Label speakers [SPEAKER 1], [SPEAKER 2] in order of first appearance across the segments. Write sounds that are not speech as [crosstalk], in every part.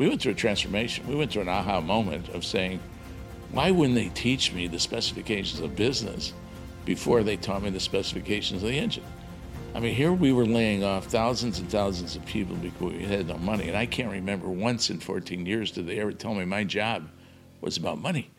[SPEAKER 1] we went through a transformation. We went through an aha moment of saying, why wouldn't they teach me the specifications of business before they taught me the specifications of the engine? I mean, here we were laying off thousands and thousands of people because we had no money. And I can't remember once in 14 years did they ever tell me my job was about money.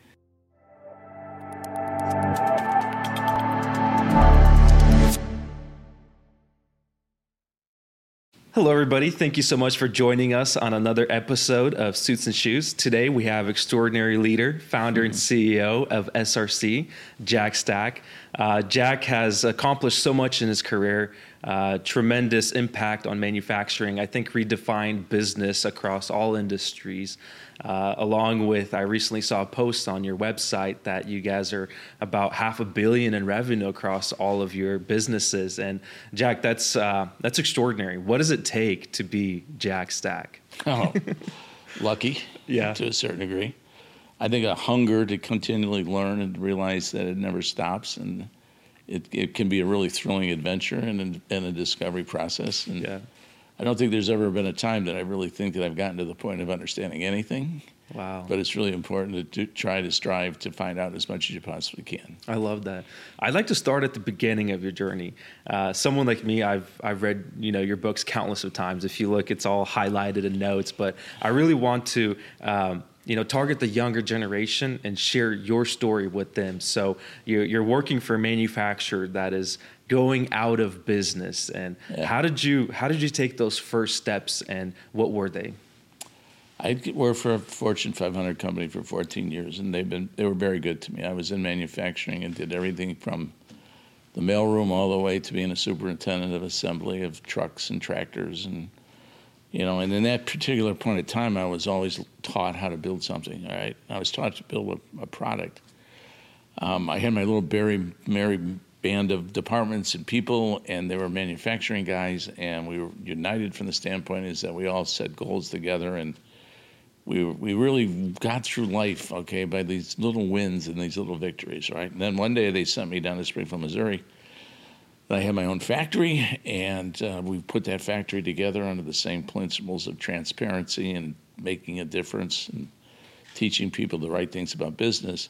[SPEAKER 2] Hello, everybody. Thank you so much for joining us on another episode of Suits and Shoes. Today, we have extraordinary leader, founder, and CEO of SRC, Jack Stack. Uh, Jack has accomplished so much in his career, uh, tremendous impact on manufacturing. I think redefined business across all industries. Uh, along with, I recently saw a post on your website that you guys are about half a billion in revenue across all of your businesses. And Jack, that's uh, that's extraordinary. What does it take to be Jack Stack? [laughs]
[SPEAKER 1] Oh, lucky,
[SPEAKER 2] yeah,
[SPEAKER 1] to a certain degree. I think a hunger to continually learn and realize that it never stops, and it, it can be a really thrilling adventure and, and a discovery process. And
[SPEAKER 2] yeah.
[SPEAKER 1] I don't think there's ever been a time that I really think that I've gotten to the point of understanding anything.
[SPEAKER 2] Wow.
[SPEAKER 1] But it's really important to, to, try to strive to find out as much as you possibly can.
[SPEAKER 2] I love that. I'd like to start at the beginning of your journey. Uh, someone like me, I've I've read you know your books countless of times. If you look, it's all highlighted in notes. But I really want to. Um, you know, target the younger generation and share your story with them. So you're, you're working for a manufacturer that is going out of business and yeah. how did you how did you take those first steps and what were they
[SPEAKER 1] I worked for a Fortune 500 company for 14 years, and they've been they were very good to me. I was in manufacturing and did everything from the mailroom all the way to being a superintendent of assembly of trucks and tractors, and you know. And in that particular point of time, I was always taught how to build something. All right, I was taught to build a, a product. Um, I had my little Barry Mary band of departments and people, and they were manufacturing guys, and we were united from the standpoint is that we all set goals together and we we really got through life, okay, by these little wins and these little victories, right? And then one day they sent me down to Springfield, Missouri. I had my own factory, and uh, we put that factory together under the same principles of transparency and making a difference and teaching people the right things about business.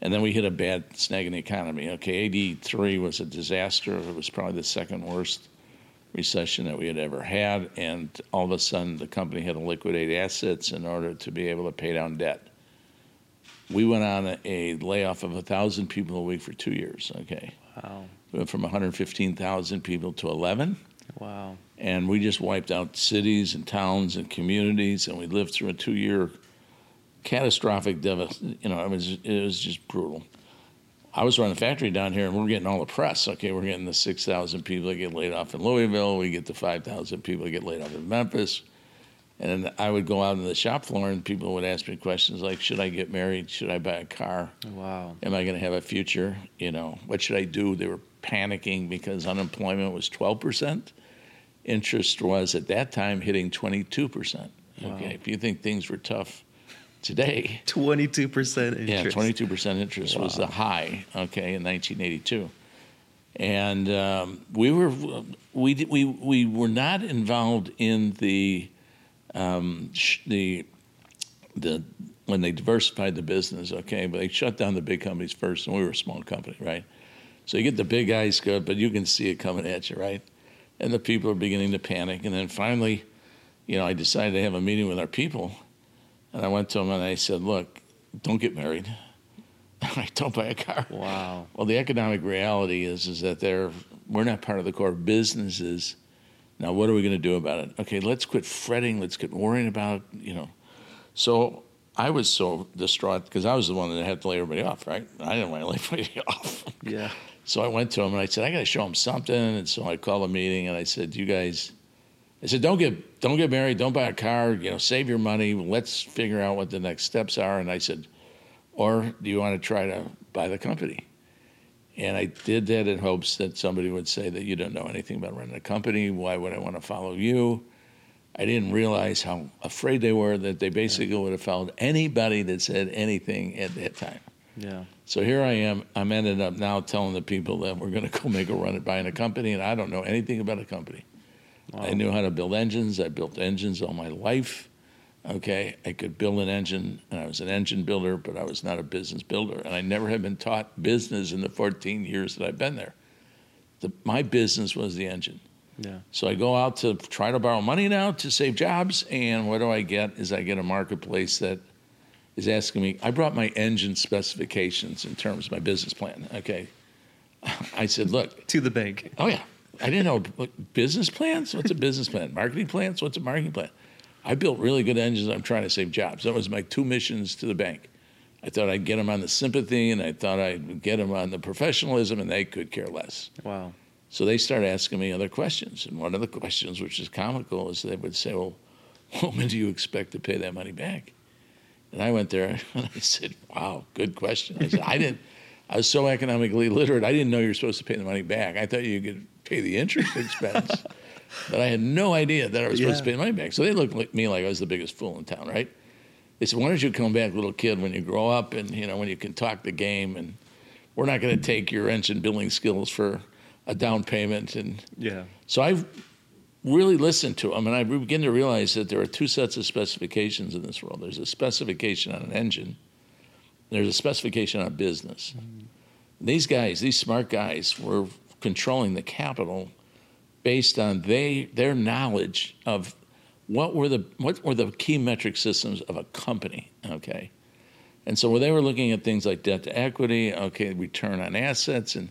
[SPEAKER 1] And then we hit a bad snag in the economy. Okay, 83 was a disaster. It was probably the second worst recession that we had ever had, and all of a sudden the company had to liquidate assets in order to be able to pay down debt. We went on a, layoff of 1,000 people a week for two years, okay?
[SPEAKER 2] Wow.
[SPEAKER 1] We went from 115,000 people to 11.
[SPEAKER 2] Wow.
[SPEAKER 1] And we just wiped out cities and towns and communities, and we lived through a two year catastrophic, devastation. you know, it was, it was just brutal. I was running a factory down here, and we're getting all the press. Okay, we're getting the six thousand people that get laid off in Louisville. We get the five thousand people that get laid off in Memphis. And I would go out on the shop floor, and people would ask me questions like, "Should I get married? Should I buy a car?
[SPEAKER 2] Wow.
[SPEAKER 1] Am I going to have a future? You know, what should I do?" They were panicking because unemployment was twelve percent. Interest was at that time hitting twenty two percent. Okay, if you think things were tough today.
[SPEAKER 2] 22% interest.
[SPEAKER 1] Yeah, 22% interest wow. was the high, okay, in 1982. And um, we were we we we were not involved in the um, sh- the the when they diversified the business, okay, but they shut down the big companies first, and we were a small company, right? So you get the big guys good, but you can see it coming at you, right? And the people are beginning to panic, and then finally, you know, I decided to have a meeting with our people, and I went to them and I said, Look, don't get married. [laughs] don't buy a car.
[SPEAKER 2] Wow.
[SPEAKER 1] Well, the economic reality is is that they're we're not part of the core businesses. Now, what are we going to do about it? Okay, let's quit fretting. Let's quit worrying about you know. So I was so distraught because I was the one that had to lay everybody off, right? I didn't want to lay [laughs] everybody off.
[SPEAKER 2] Yeah.
[SPEAKER 1] So I went to him and I said, I got to show him something. And so I called a meeting and I said, you guys I said, don't get don't get married, don't buy a car, you know, save your money. Let's figure out what the next steps are. And I said, or do you want to try to buy the company? And I did that in hopes that somebody would say that you don't know anything about running a company. Why would I want to follow you? I didn't realize how afraid they were that they basically would have followed anybody that said anything at that time.
[SPEAKER 2] Yeah.
[SPEAKER 1] So here I am. I'm ended up now telling the people that we're going [laughs] to go make a run at buying a company, and I don't know anything about a company. Wow. I knew how to build engines. I built engines all my life. Okay, I could build an engine, and I was an engine builder, but I was not a business builder, and I never had been taught business in the 14 years that I've been there. The, my business was the engine.
[SPEAKER 2] Yeah.
[SPEAKER 1] So I go out to try to borrow money now to save jobs, and what do I get? Is I get a marketplace that is asking me. I brought my engine specifications in terms of my business plan. Okay, [laughs] I said, look,
[SPEAKER 2] To the bank.
[SPEAKER 1] oh yeah, I didn't know look, business plans. What's a business plan? Marketing plans. What's a marketing plan? I built really good engines. I'm trying to save jobs. That was my two missions to the bank. I thought I'd get them on the sympathy, and I thought I'd get them on the professionalism, and they could care less.
[SPEAKER 2] Wow.
[SPEAKER 1] So they started asking me other questions. And one of the questions, which is comical, is they would say, Well, [laughs] when do you expect to pay that money back? And I went there [laughs] and I said, Wow, good question. I said, I didn't, I was so economically literate, I didn't know you were supposed to pay the money back. I thought you could pay the interest expense. [laughs] but I had no idea that I was supposed to pay the money back. So they looked at me like I was the biggest fool in town, right? They said, Why don't you come back, little kid, when you grow up and, you know, when you can talk the game and we're not going to take your engine building skills for a down payment and
[SPEAKER 2] Yeah.
[SPEAKER 1] so I really listened to them, and I begin to realize that there are two sets of specifications in this world. There's a specification on an engine. There's a specification on a business. Mm-hmm. These guys, these smart guys, were controlling the capital based on they their knowledge of what were the what were the key metric systems of a company. Okay, and so when they were looking at things like debt to equity, okay, return on assets, and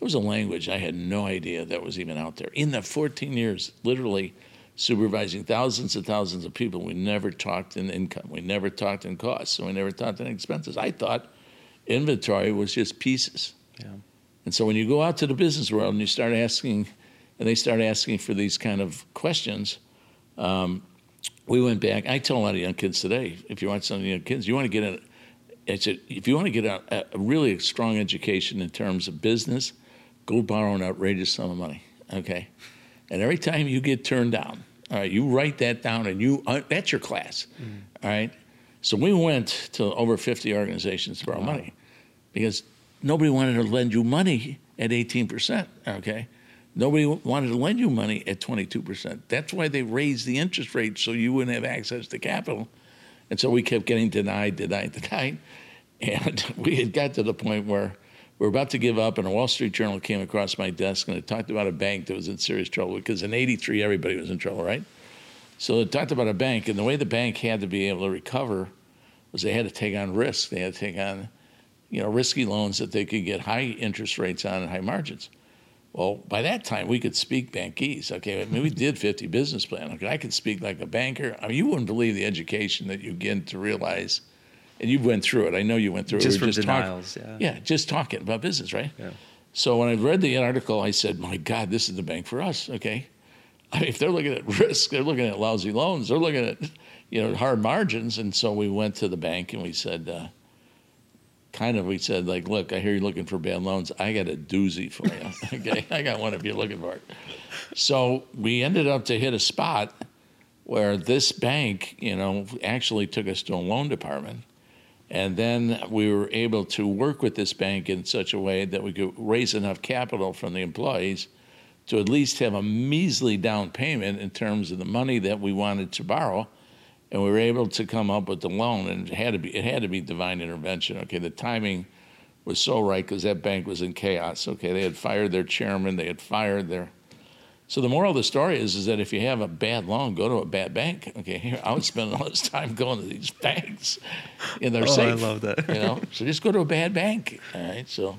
[SPEAKER 1] it was a language I had no idea that was even out there. In the 14 years, literally supervising thousands and thousands of people, we never talked in income, we never talked in costs, and we never talked in expenses. I thought inventory was just pieces.
[SPEAKER 2] Yeah.
[SPEAKER 1] And so when you go out to the business world and you start asking, and they start asking for these kind of questions, um, we went back. I tell a lot of young kids today, if you want some young kids, you want to get a, it's a, if you want to get a, a really strong education in terms of business, go borrow an outrageous sum of money. Okay, and every time you get turned down, all right, you write that down and you uh, that's your class. All right. So we went to over 50 organizations to borrow money because nobody wanted to lend you money at 18%. Okay. Nobody wanted to lend you money at 22%. That's why they raised the interest rate so you wouldn't have access to capital. And so we kept getting denied, denied, [laughs] denied. And [laughs] we had got to the point where were about to give up, and a Wall Street Journal came across my desk and it talked about a bank that was in serious trouble because in 83, everybody was in trouble, right? So it talked about a bank, and the way the bank had to be able to recover was they had to take on risk. They had to take on, you know, risky loans that they could get high interest rates on and high margins. Well, by that time, we could speak bankese. Okay, I mean, we did 50 business plan. Okay, I could speak like a banker. I mean, you wouldn't believe the education that you get to realize, and you went through it. I know you went through
[SPEAKER 2] Just
[SPEAKER 1] it. We talk-
[SPEAKER 2] denials, yeah.
[SPEAKER 1] yeah, just talking about business, right?
[SPEAKER 2] Yeah.
[SPEAKER 1] So when I read the article, I said, "My God, this is the bank for us." Okay, I mean, if they're looking at [laughs] risk, they're looking at lousy loans, they're looking at you know hard margins, and so we went to the bank and we said, uh, kind of, we said like, "Look, I hear you're looking for bad loans. I got a doozy for you. [laughs] okay, I got one if you're looking for it." So we ended up to hit a spot where this bank, you know, actually took us to a loan department. And then we were able to work with this bank in such a way that we could raise enough capital from the employees to at least have a measly down payment in terms of the money that we wanted to borrow. And we were able to come up with the loan, and it had to be it had to be divine intervention. Okay, the timing was so right because that bank was in chaos. Okay, they had fired their chairman, they had fired their so the moral of the story is, is that if you have a bad loan, go to a bad bank. Okay, here [laughs] I was spending all this time going to these banks, and they're
[SPEAKER 2] Oh, I love that.
[SPEAKER 1] you know, [laughs] so just go to a bad bank. All right, so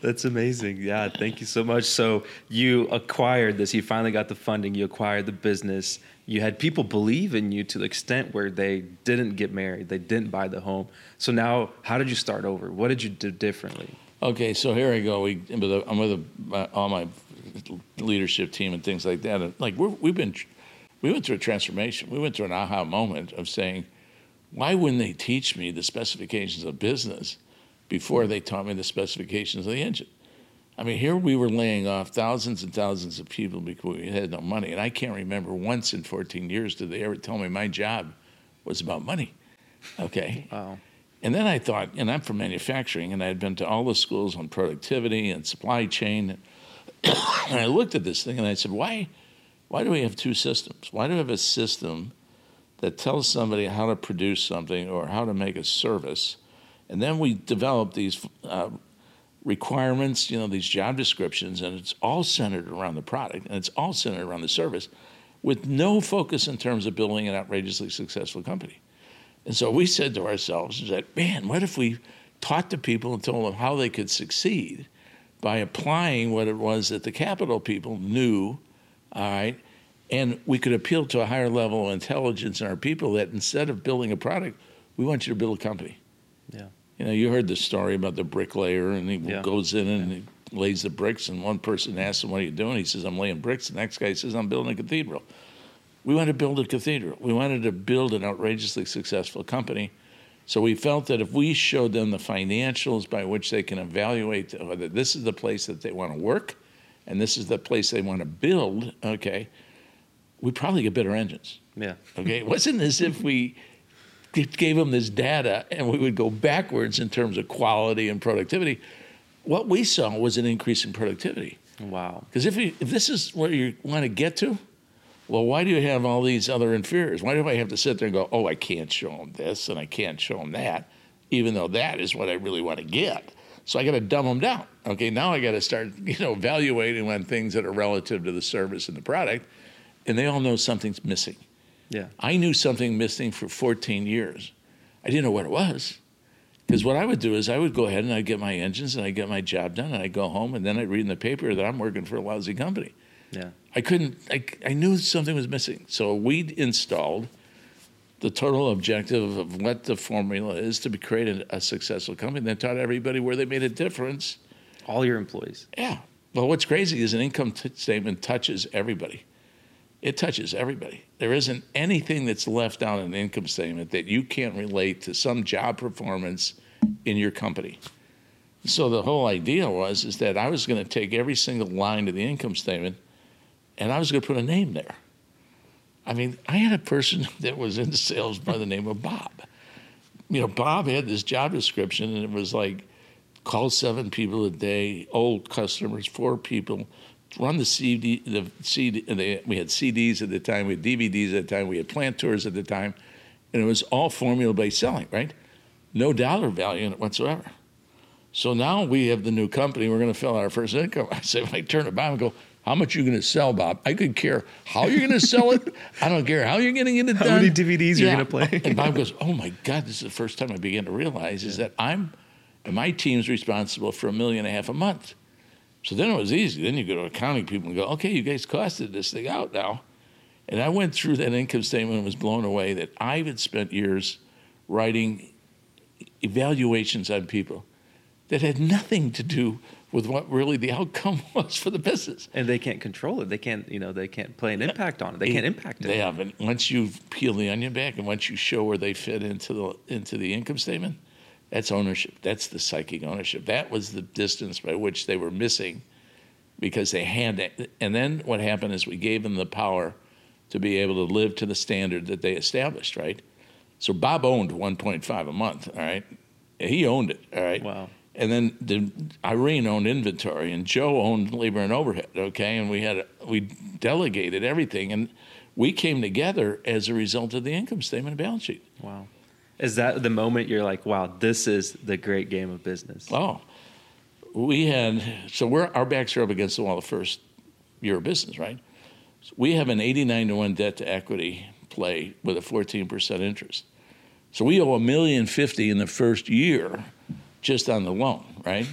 [SPEAKER 2] That's amazing. Yeah, thank you so much. So you acquired this. You finally got the funding. You acquired the business. You had people believe in you to the extent where they didn't get married. They didn't buy the home. So now, how did you start over? What did you do differently?
[SPEAKER 1] okay, so here I go. We, I'm with a, uh, all my leadership team and things like that. And like we're, we've been, we went through a transformation. We went through an aha moment of saying, why wouldn't they teach me the specifications of business before they taught me the specifications of the engine? I mean, here we were laying off thousands and thousands of people because we had no money. And I can't remember once in 14 years did they ever tell me my job was about money. Okay.
[SPEAKER 2] Wow.
[SPEAKER 1] And then I thought, and I'm from manufacturing, and I had been to all the schools on productivity and supply chain. [coughs] And I looked at this thing and I said, why, why do we have two systems? Why do we have a system that tells somebody how to produce something or how to make a service. And then we develop these uh, requirements, you know, these job descriptions, and it's all centered around the product and it's all centered around the service with no focus in terms of building an outrageously successful company. And so we said to ourselves, that, man, what if we taught the people and told them how they could succeed by applying what it was that the capital people knew, all right, and we could appeal to a higher level of intelligence in our people that instead of building a product, we want you to build a company.
[SPEAKER 2] Yeah.
[SPEAKER 1] You know, you heard the story about the bricklayer, and he
[SPEAKER 2] Yeah.
[SPEAKER 1] goes in and he lays the bricks, and one person asks him, "What are you doing?" He says, "I'm laying bricks." The next guy says, "I'm building a cathedral." We wanted to build a cathedral. We wanted to build an outrageously successful company. So we felt that if we showed them the financials by which they can evaluate uh, whether this is the place that they want to work, and this is the place they want to build, okay, we'd probably get better engines.
[SPEAKER 2] Yeah.
[SPEAKER 1] Okay, it wasn't as if we gave them this data and we would go backwards in terms of quality and productivity. What we saw was an increase in productivity.
[SPEAKER 2] Wow.
[SPEAKER 1] Because if, you, if this is where you want to get to, well, why do you have all these other inferiors? Why do I have to sit there and go, oh, I can't show them this and I can't show them that, even though that is what I really want to get? So I got to dumb them down. Okay, now I got to start, [laughs] you know, evaluating on things that are relative to the service and the product, and they all know something's missing.
[SPEAKER 2] Yeah.
[SPEAKER 1] I knew something missing for 14 years. I didn't know what it was. Because what I would do is I would go ahead and I'd get my engines and I'd get my job done and I'd go home and then I'd read in the paper that I'm working for a lousy company.
[SPEAKER 2] Yeah.
[SPEAKER 1] I couldn't, I, I knew something was missing. So we installed the total objective of what the formula is to be created a successful company. Then taught everybody where they made a difference.
[SPEAKER 2] All your employees.
[SPEAKER 1] Yeah. Well, what's crazy is an income t- statement touches everybody. It touches everybody. There isn't anything that's left out in an income statement that you can't relate to some job performance in your company. So the whole idea was is that I was going to take every single line of the income statement and I was going to put a name there. I mean, I had a person [laughs] that was in sales by the name of Bob. You know, Bob had this job description and it was like call seven people a day, old customers, four people, run the CD, the CD, the, we had CDs at the time, we had DVDs at the time, we had plant tours at the time, and it was all formula based selling, right? No dollar value in it whatsoever. So now we have the new company, we're going to fill out our first income. [laughs] I say, when I turn to Bob and go, how much you going to sell, Bob? I could care how you're going to sell it. I don't care how you're going to get it
[SPEAKER 2] How
[SPEAKER 1] done.
[SPEAKER 2] many DVDs you're gonna play.
[SPEAKER 1] and Bob goes, "Oh my God, this is the first time I began to realize is that I'm, and my team's responsible for a million and a half a month." So then it was easy. Then you go to accounting people and go, "Okay, you guys costed this thing out now," and I went through that income statement and was blown away that I had spent years writing evaluations on people that had nothing to do with what really the outcome [laughs] was for the business.
[SPEAKER 2] And they can't control it. They can't, you know, they can't play an impact on it. They can't impact it.
[SPEAKER 1] They haven't. Once you peel the onion back and once you show where they fit into the into the income statement, that's ownership. That's the psychic ownership. That was the distance by which they were missing because they had it. And then what happened is we gave them the power to be able to live to the standard that they established, right? So Bob owned 1.5 a month, all right? He owned it, all right?
[SPEAKER 2] Wow.
[SPEAKER 1] And then the, Irene owned inventory, and Joe owned labor and overhead. Okay, and we had we delegated everything, and we came together as a result of the income statement and balance sheet.
[SPEAKER 2] Wow. Is that the moment you're like, wow, this is the great game of business?
[SPEAKER 1] Oh, we had so we're our backs are up against the wall the first year of business, right? So we have an 89 to one debt to equity play with a 14 percent interest. So we owe a million fifty in the first year, just on the loan, right?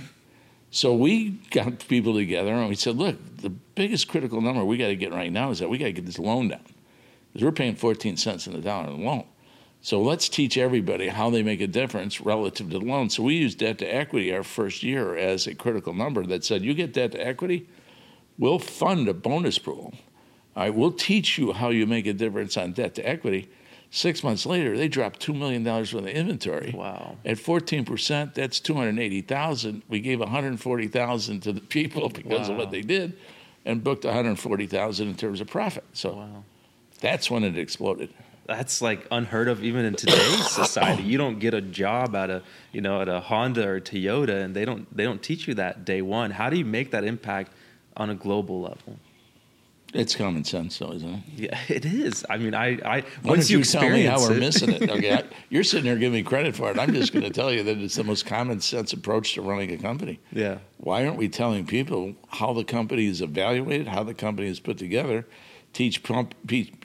[SPEAKER 1] So we got people together and we said, look, the biggest critical number we got to get right now is that we got to get this loan down because we're paying 14 cents on the dollar on the loan. So let's teach everybody how they make a difference relative to the loan. So we used debt to equity our first year as a critical number that said, you get debt to equity, we'll fund a bonus pool. All right, we'll teach you how you make a difference on debt to equity. Six months later, they dropped $2 million worth of inventory.
[SPEAKER 2] Wow.
[SPEAKER 1] At 14%, that's 280,000. We gave 140,000 to the people [laughs] because of what they did and booked 140,000 in terms of profit. So
[SPEAKER 2] Wow.
[SPEAKER 1] that's when it exploded.
[SPEAKER 2] That's like unheard of even in today's [coughs] society. You don't get a job at a, you know, at a Honda or Toyota and they don't they don't teach you that day one. How do you make that impact on a global level?
[SPEAKER 1] It's common sense, though, isn't it?
[SPEAKER 2] Yeah, it is. I mean, I, I once you
[SPEAKER 1] you tell me how we're
[SPEAKER 2] it-
[SPEAKER 1] missing it? Okay, I- [laughs] you're sitting there giving me credit for it. I'm just going to tell you that it's the most common sense approach to running a company.
[SPEAKER 2] Yeah.
[SPEAKER 1] Why aren't we telling people how the company is evaluated, how the company is put together, teach pump,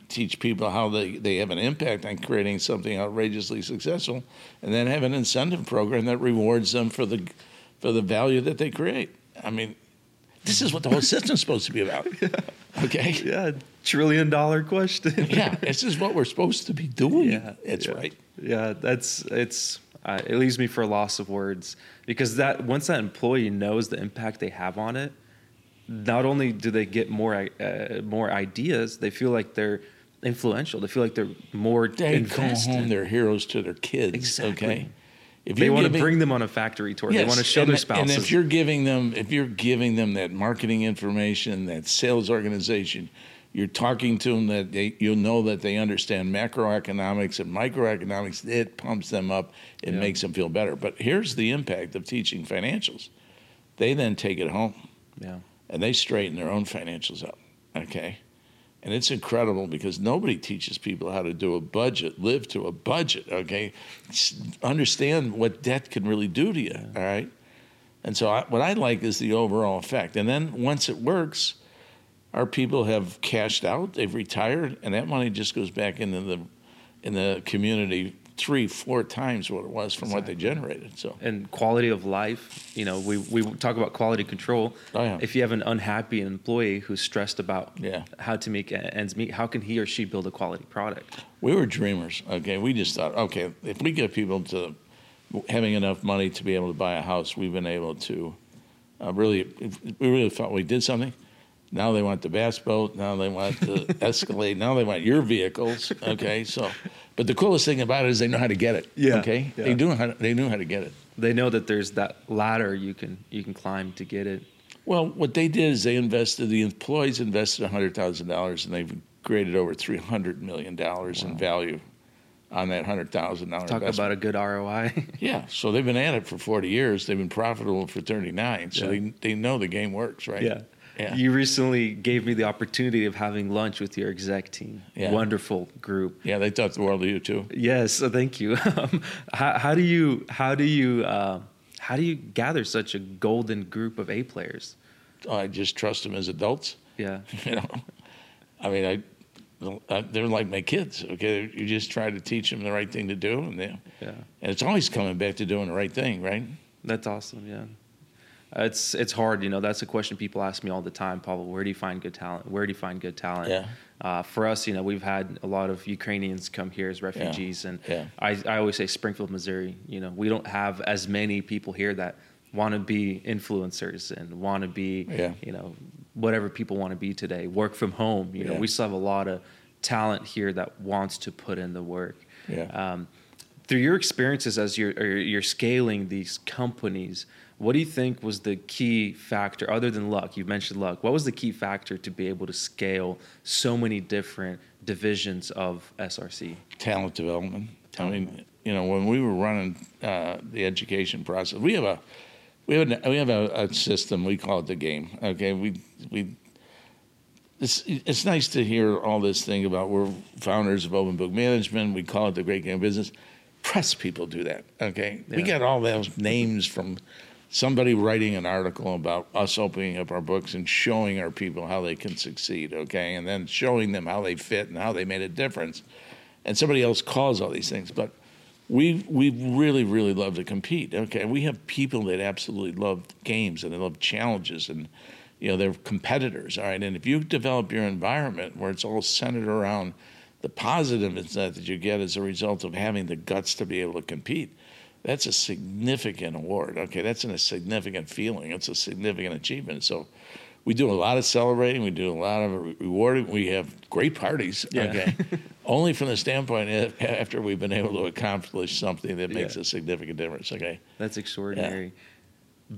[SPEAKER 1] teach people how they, they have an impact on creating something outrageously successful, and then have an incentive program that rewards them for the for the value that they create. I mean, this is what the whole system's supposed to be about. [laughs] [laughs] Okay.
[SPEAKER 2] Yeah, trillion dollar question. [laughs]
[SPEAKER 1] Yeah, this is what we're supposed to be doing.
[SPEAKER 2] Yeah,
[SPEAKER 1] That's
[SPEAKER 2] yeah.
[SPEAKER 1] right.
[SPEAKER 2] Yeah, that's it's. Uh, it leaves me for a loss of words because that once that employee knows the impact they have on it, not only do they get more uh, more ideas, they feel like they're influential. They feel like they're more
[SPEAKER 1] They
[SPEAKER 2] invested.
[SPEAKER 1] home, they're heroes to their kids.
[SPEAKER 2] Exactly.
[SPEAKER 1] Okay. If
[SPEAKER 2] they want to bring them on a factory tour. they want to show
[SPEAKER 1] and,
[SPEAKER 2] their
[SPEAKER 1] And if you're giving them, if you're giving them that marketing information, that sales organization, you're talking to them that they, you'll know that they understand macroeconomics and microeconomics. It pumps them up. It
[SPEAKER 2] Yeah.
[SPEAKER 1] makes them feel better. But here's the impact of teaching financials. They then take it home
[SPEAKER 2] yeah,
[SPEAKER 1] and they straighten their own financials up. Okay. And it's incredible because nobody teaches people how to do a budget, live to a budget. Okay. Understand what debt can really do to you. All right. And so, I, what I like is the overall effect. And then once it works, our people have cashed out, they've retired, and that money just goes back into the in the community three, four times what it was from what they generated. So,
[SPEAKER 2] and quality of life. You know, we we talk about quality control.
[SPEAKER 1] Oh, yeah.
[SPEAKER 2] If you have an unhappy employee who's stressed about
[SPEAKER 1] Yeah.
[SPEAKER 2] how to make ends meet, how can he or she build a quality product?
[SPEAKER 1] We were dreamers. Okay, we just thought, okay, if we get people to having enough money to be able to buy a house, we've been able to uh, really. We really thought we did something. Now they want the bass boat. Now they want the [laughs] Escalade. Now they want your vehicles. Okay, so, but the coolest thing about it is they know how to get it.
[SPEAKER 2] Yeah,
[SPEAKER 1] Okay,
[SPEAKER 2] yeah.
[SPEAKER 1] they do. How to, they knew how to get it.
[SPEAKER 2] They know that there's that ladder you can you can climb to get it.
[SPEAKER 1] Well, what they did is they invested. The employees invested hundred thousand dollars, and they've created over three hundred million dollars in value on that hundred thousand dollars.
[SPEAKER 2] Talk about a good ROI. [laughs]
[SPEAKER 1] Yeah, so they've been at it for 40 years. They've been profitable for 39. So
[SPEAKER 2] Yeah.
[SPEAKER 1] they, they know the game works, right?
[SPEAKER 2] yeah.
[SPEAKER 1] Yeah.
[SPEAKER 2] You recently gave me the opportunity of having lunch with your exec team.
[SPEAKER 1] Yeah.
[SPEAKER 2] Wonderful group.
[SPEAKER 1] Yeah, they thought the world of you too.
[SPEAKER 2] Yes, so thank you. [laughs] Um, how, how do you how do you uh, how do you gather such a golden group of A players?
[SPEAKER 1] I just trust them as adults.
[SPEAKER 2] Yeah, [laughs]
[SPEAKER 1] You know, I mean, I, they're like my kids. Okay, you just try to teach them the right thing to do, and they,
[SPEAKER 2] yeah,
[SPEAKER 1] and it's always coming back to doing the right thing, right?
[SPEAKER 2] that's awesome. Yeah, it's it's hard. You know, that's a question people ask me all the time. Pavel, where do you find good talent? Where do you find good talent?
[SPEAKER 1] Yeah.
[SPEAKER 2] Uh, for us, you know, we've had a lot of Ukrainians come here as refugees, and
[SPEAKER 1] Yeah.
[SPEAKER 2] I, I always say Springfield, Missouri. You know, we don't have as many people here that want to be influencers and want to be,
[SPEAKER 1] Yeah.
[SPEAKER 2] you know, whatever people want to be today. Work from home. You know, we still have a lot of talent here that wants to put in the work.
[SPEAKER 1] Yeah.
[SPEAKER 2] Um, through your experiences as you're you're scaling these companies, what do you think was the key factor other than luck? You mentioned luck. What was the key factor to be able to scale so many different divisions of SRC?
[SPEAKER 1] talent development. I mean, you know, when we were running uh, the education process, we have a we have a, we have a, a system. We call it the game. Okay, we we. It's, it's nice to hear all this thing about we're founders of open book management. We call it the great game of business. Press people do that. Okay, we
[SPEAKER 2] Yeah.
[SPEAKER 1] got all those names from somebody writing an article about us opening up our books and showing our people how they can succeed. Okay, and then showing them how they fit and how they made a difference and somebody else calls all these things. But we we really really love to compete. Okay, we have people that absolutely love games and they love challenges and you know they're competitors. All right, and if you develop your environment where it's all centered around the positiveness that you get as a result of having the guts to be able to compete. That's a significant award. Okay, that's a significant feeling. It's a significant achievement. So, we do a lot of celebrating. We do a lot of rewarding. We have great parties.
[SPEAKER 2] Yeah.
[SPEAKER 1] Okay, [laughs] only from the standpoint of after we've been able to accomplish something that makes
[SPEAKER 2] Yeah.
[SPEAKER 1] a significant difference. Okay,
[SPEAKER 2] That's extraordinary.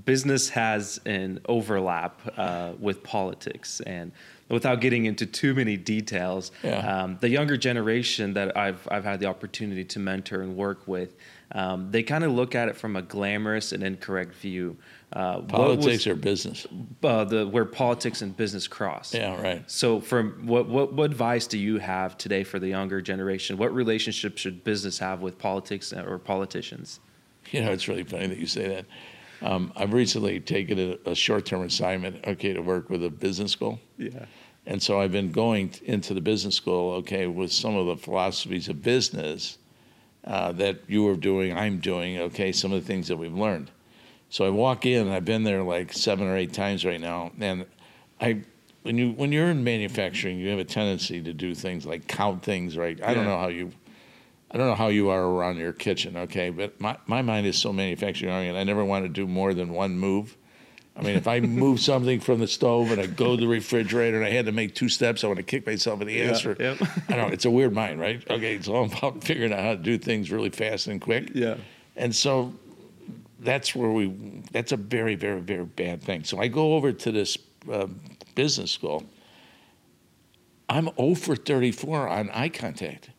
[SPEAKER 2] Business has an overlap uh, with politics, and without getting into too many details,
[SPEAKER 1] Yeah.
[SPEAKER 2] um, the younger generation that I've I've had the opportunity to mentor and work with, um, they kind of look at it from a glamorous and incorrect view. Uh,
[SPEAKER 1] Politics
[SPEAKER 2] was,
[SPEAKER 1] or business?
[SPEAKER 2] uh, the where politics and business cross.
[SPEAKER 1] Yeah, right.
[SPEAKER 2] So, from what, what what advice do you have today for the younger generation? What relationship should business have with politics or politicians?
[SPEAKER 1] You know, it's really funny that you say that. Um, I've recently taken a, a short-term assignment, okay, to work with a business school.
[SPEAKER 2] Yeah.
[SPEAKER 1] And so I've been going t- into the business school, okay, with some of the philosophies of business uh, that you were doing, I'm doing, okay, some of the things that we've learned. So I walk in, I've been there like seven or eight times right now, and I, when you when you're in manufacturing, you have a tendency to do things like count things, right? I don't know how you, I don't know how you are around your kitchen, okay, but my my mind is so manufacturing oriented. I never want to do more than one move. I mean, if I move something from the stove and I go to the refrigerator and I had to make two steps, I want to kick myself in the ass.
[SPEAKER 2] Yeah,
[SPEAKER 1] Or,
[SPEAKER 2] yep.
[SPEAKER 1] I don't know. It's a weird mind, right? Okay, it's all about [laughs] figuring out how to do things really fast and quick.
[SPEAKER 2] Yeah.
[SPEAKER 1] And so that's where we, that's a very, very, very bad thing. So I go over to this uh, business school. I'm 0 for 34 on eye contact.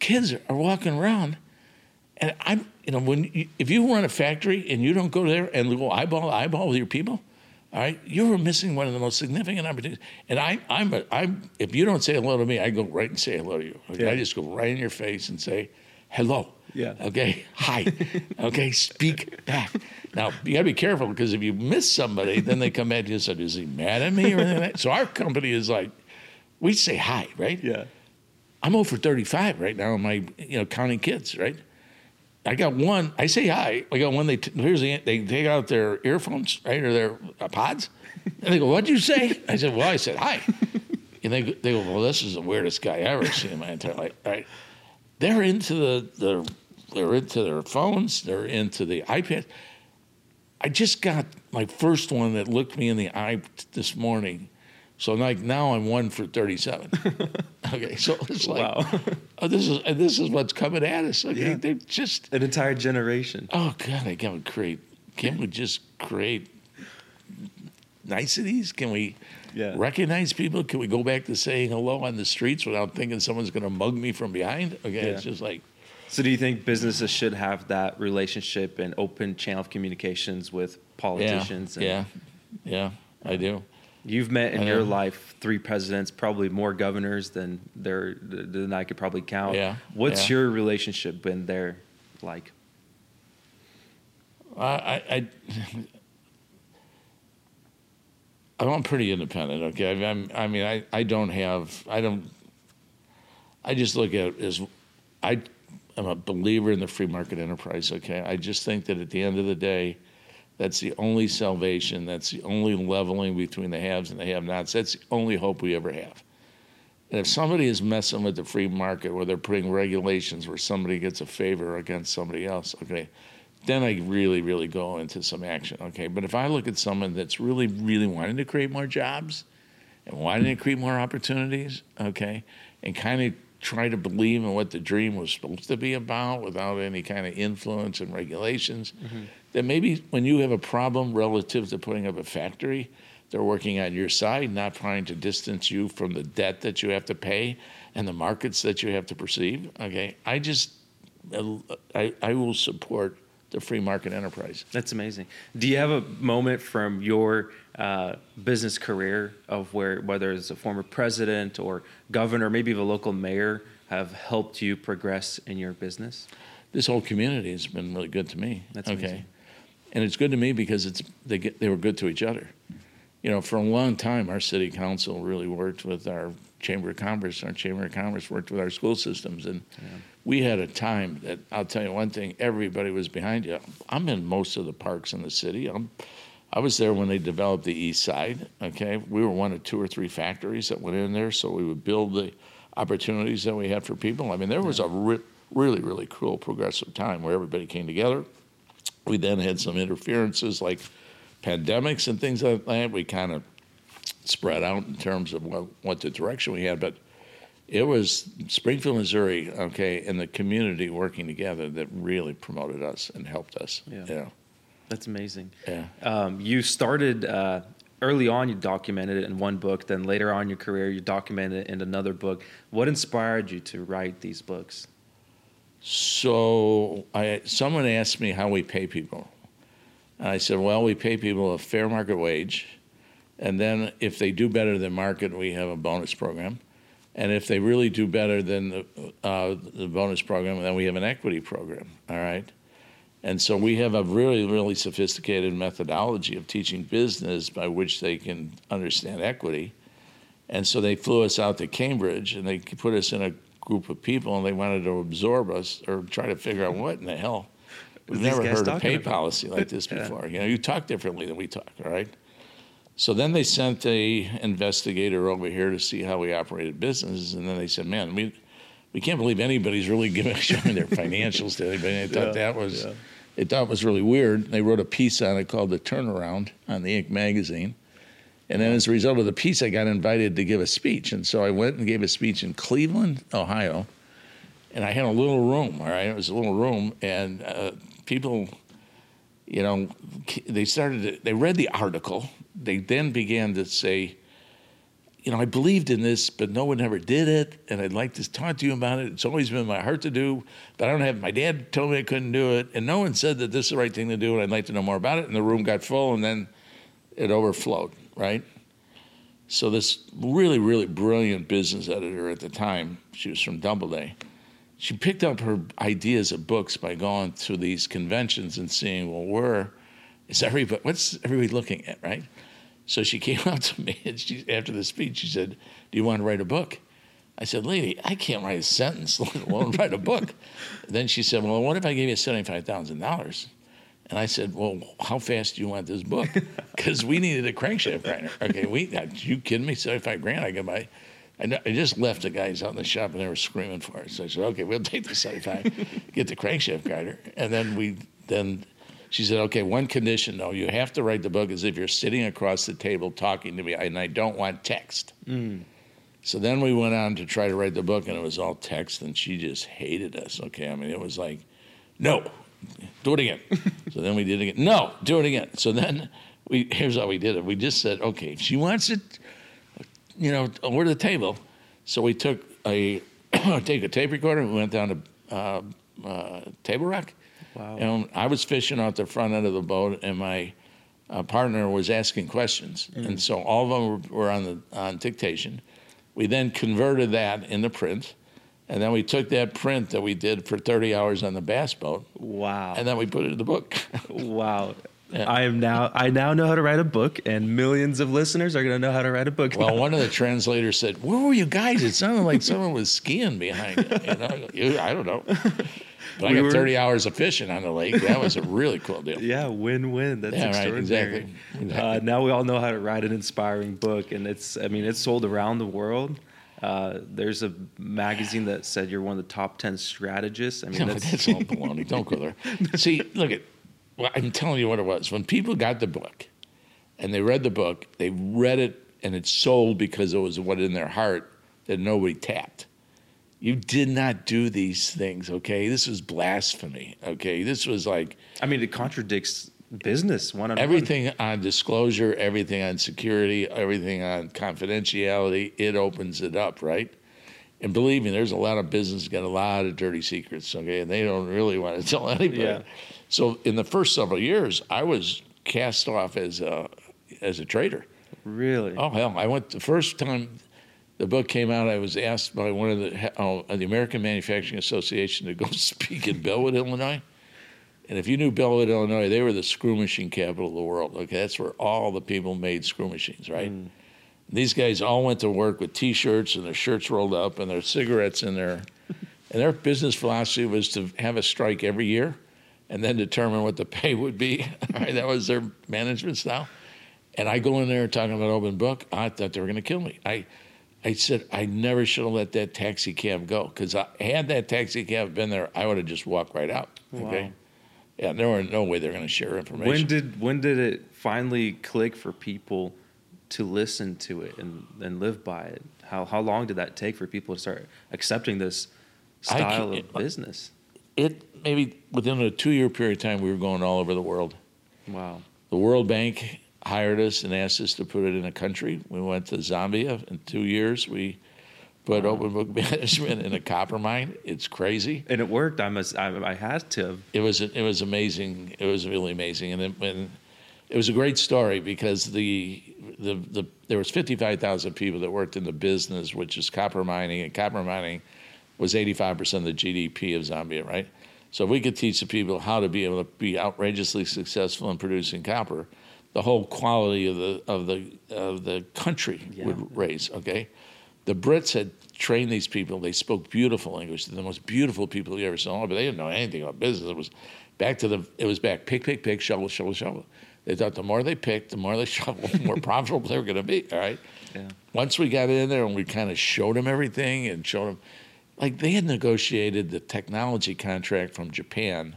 [SPEAKER 1] Kids are walking around, and I'm, you know, when you, if you run a factory and you don't go there and go eyeball to eyeball with your people, all right, you are missing one of the most significant opportunities. And I, I'm, a, I'm, if you don't say hello to me, I go right and say hello to you. Okay?
[SPEAKER 2] Yeah.
[SPEAKER 1] I just go right in your face and say hello.
[SPEAKER 2] Yeah.
[SPEAKER 1] Okay. Hi. [laughs] okay. Speak back. Now you gotta be careful because if you miss somebody, then they come at you and say, "Is he mad at me?" or anything like that. So our company is like, we say hi, right?
[SPEAKER 2] Yeah.
[SPEAKER 1] I'm over 35 right now. My, you know, counting kids, right? I got one. I say hi. I got one. They t- here's the they take out their earphones, right, or their uh, pods, and they go, "What'd you say?" I said, "Well, I said hi." And they go- they go, "Well, this is the weirdest guy I ever seen in my entire life." Right? They're into the the they're into their phones. They're into the iPad. I just got my first one that looked me in the eye this morning. So like now I'm one for 37. [laughs] okay, so it's like,
[SPEAKER 2] Wow.
[SPEAKER 1] oh, this is and this is what's coming at us. Okay,
[SPEAKER 2] Yeah.
[SPEAKER 1] they're just
[SPEAKER 2] An entire generation.
[SPEAKER 1] oh god, I can't create. Can't we just create niceties? Can we
[SPEAKER 2] Yeah.
[SPEAKER 1] recognize people? Can we go back to saying hello on the streets without thinking someone's going to mug me from behind? Okay, it's just like
[SPEAKER 2] So, do you think businesses should have that relationship and open channel of communications with politicians? and-
[SPEAKER 1] yeah, yeah, yeah, I do.
[SPEAKER 2] You've met in your life three presidents, probably more governors than there than I could probably count.
[SPEAKER 1] Yeah,
[SPEAKER 2] What's
[SPEAKER 1] yeah.
[SPEAKER 2] your relationship been there like?
[SPEAKER 1] I, I, I I'm pretty independent. Okay, I'm, I mean, I, I don't have, I don't, I just look at it as, I am a believer in the free market enterprise. Okay, I just think that at the end of the day, that's the only salvation. That's the only leveling between the haves and the have-nots. That's the only hope we ever have. And if somebody is messing with the free market where they're putting regulations where somebody gets a favor against somebody else, okay, then I really, really go into some action, okay? But if I look at someone that's really, really wanting to create more jobs and wanting to create more opportunities, okay, and kind of try to believe in what the dream was supposed to be about without any kind of influence and regulations, mm-hmm. then maybe when you have a problem relative to putting up a factory, they're working on your side, not trying to distance you from the debt that you have to pay and the markets that you have to perceive. Okay, I just, I, I will support the free market enterprise.
[SPEAKER 2] That's amazing. Do you have a moment from your uh, business career of where, whether it's a former president or governor, maybe even a local mayor, have helped you progress in your business?
[SPEAKER 1] This whole community has been really good to me.
[SPEAKER 2] That's
[SPEAKER 1] okay,
[SPEAKER 2] amazing.
[SPEAKER 1] and it's good to me because it's they get they were good to each other. You know, for a long time, our city council really worked with our chamber of commerce. Our chamber of commerce worked with our school systems, and we had a time that I'll tell you one thing: everybody was behind you. I'm in most of the parks in the city. I'm, I was there when they developed the east side. Okay, we were one of two or three factories that went in there, so we would build the opportunities that we had for people. I mean, there was a re- really, really cool progressive time where everybody came together. We then had some interferences like pandemics and things like that. We kind of spread out in terms of what, what the direction we had, but it was Springfield, Missouri, okay, and the community working together that really promoted us and helped us.
[SPEAKER 2] Yeah.
[SPEAKER 1] Know,
[SPEAKER 2] That's amazing.
[SPEAKER 1] yeah.
[SPEAKER 2] Um, you started uh, early on you documented it in one book, then later on in your career you documented it in another book. What inspired you to write these books?
[SPEAKER 1] So I, someone asked me how we pay people. And I said, well, we pay people a fair market wage. And then if they do better than market, we have a bonus program. And if they really do better than the, uh, the bonus program, then we have an equity program. All right. And so we have a really, really sophisticated methodology of teaching business by which they can understand equity. And so they flew us out to Cambridge and they put us in a group of people and they wanted to absorb us or try to figure out what in the hell. We've never heard a pay about? policy like this [laughs] before. yeah. You know, you talk differently than we talk, all right? So then they sent a investigator over here to see how we operated businesses, and then they said, "Man, we we can't believe anybody's really giving [laughs] showing their financials to anybody." I thought yeah, that was yeah. they thought it was really weird. They wrote a piece on it called "The Turnaround" on the Inc. magazine, and then as a result of the piece, I got invited to give a speech. And so I went and gave a speech in Cleveland, Ohio. And I had a little room, all right? It was a little room. And uh, people, you know, they started, to, they read the article. They then began to say, you know, I believed in this, but no one ever did it. And I'd like to talk to you about it. It's always been my heart to do, but I don't have, my dad told me I couldn't do it. And no one said that this is the right thing to do. And I'd like to know more about it. And the room got full. And then it overflowed right? So this really, really brilliant business editor at the time, she was from Doubleday, she picked up her ideas of books by going to these conventions and seeing, well, where is everybody, what's everybody looking at, right? So she came [laughs] up to me and she, after the speech, she said, do you want to write a book? I said, lady, I can't write a sentence, [laughs] let alone write a book. then she said, well, what if I gave you $75,000? And I said, "Well, how fast do you want this book? [laughs] Because we needed a crankshaft grinder. Okay, we are you kidding me? Seventy-five grand? I can buy." I, I just left the guys out in the shop and they were screaming for it. So I said, "Okay, we'll take the seventy-five, get the crankshaft grinder." And then we then she said, "Okay, one condition though, you have to write the book as if you're sitting across the table talking to me, and I don't want text." Mm. So then we went on to try to write the book, and it was all text, and she just hated us. Okay, I mean, it was like, no, do it again. [laughs] so then we did it again. No, do it again. So then we here's how we did it. We just said, okay, if she wants it, you know, over the table. So we took a [coughs] take a tape recorder. We went down to uh, uh, Table Rock. Wow. And I was fishing out the front end of the boat, and my uh, partner was asking questions, mm. and so all of them were, were on the on dictation. We then converted that into print and then we took that print that we did for 30 hours on the bass boat.
[SPEAKER 2] Wow.
[SPEAKER 1] And then we put it in the book. [laughs]
[SPEAKER 2] wow. Yeah. I am now I now know how to write a book, and millions of listeners are going to know how to write a book.
[SPEAKER 1] Well, one of the translators said, "Where were you guys? It sounded like [laughs] someone was skiing behind you." You know, [laughs] I don't know. But we I got were, 30 hours of fishing on the lake. That was a really cool deal. [laughs]
[SPEAKER 2] Yeah, win-win. That's
[SPEAKER 1] yeah,
[SPEAKER 2] extraordinary.
[SPEAKER 1] Right, exactly. exactly.
[SPEAKER 2] Uh, now we all know how to write an inspiring book, and it's I mean it's sold around the world. Uh, there's a magazine that said you're one of the top ten strategists. I mean,
[SPEAKER 1] no,
[SPEAKER 2] that's,
[SPEAKER 1] that's all baloney. Don't go there. [laughs] See, look at. Well, I'm telling you what it was. When people got the book, and they read the book, they read it, and it sold because it was what in their heart that nobody tapped. You did not do these things, okay? This was blasphemy, okay? This was like.
[SPEAKER 2] I mean, it contradicts business one on
[SPEAKER 1] everything on disclosure, everything on security, everything on confidentiality. It opens it up, right? And believe me, there's a lot of business got a lot of dirty secrets, okay, and they don't really want to [laughs] tell anybody. Yeah. So in the first several years, I was cast off as a as a traitor.
[SPEAKER 2] Really?
[SPEAKER 1] Oh hell! I went the first time the book came out. I was asked by one of the oh, the American Manufacturing Association to go [laughs] speak in Bellwood, Illinois. And if you knew Bellwood, Illinois, they were the screw machine capital of the world. Okay, that's where all the people made screw machines, right? Mm. These guys all went to work with T-shirts and their shirts rolled up and their cigarettes in their, and their business philosophy was to have a strike every year, and then determine what the pay would be. [laughs] right, that was their management style. And I go in there talking about open book. I thought they were going to kill me. I, I said I never should have let that taxi cab go because had that taxi cab been there, I would have just walked right out. Okay. Wow yeah, there were no way they're going to share information.
[SPEAKER 2] When did when did it finally click for people to listen to it and, and live by it? How how long did that take for people to start accepting this style of uh, business?
[SPEAKER 1] It maybe within a two year period of time we were going all over the world.
[SPEAKER 2] Wow.
[SPEAKER 1] The World Bank hired us and asked us to put it in a country. We went to Zambia in two years. We put open book [laughs] management in a copper mine. It's crazy.
[SPEAKER 2] And it worked. I must. I, I had to.
[SPEAKER 1] It was it was amazing. It was really amazing, and it, and it was a great story because the the, the there was fifty five thousand people that worked in the business, which is copper mining, and copper mining was eighty five percent of the GDP of Zambia, right? So if we could teach the people how to be able to be outrageously successful in producing copper, the whole quality of the of the of the country
[SPEAKER 2] Yeah.
[SPEAKER 1] would raise. Okay, the Brits had trained these people. They spoke beautiful English. They're the most beautiful people you ever saw, but they didn't know anything about business. It was back to the. It was back pick, pick, pick, shovel, shovel, shovel. They thought the more they picked, the more they [laughs] shoveled, the more profitable they were going to be. All right.
[SPEAKER 2] Yeah.
[SPEAKER 1] Once we got in there and we kind of showed them everything and showed them, like they had negotiated the technology contract from Japan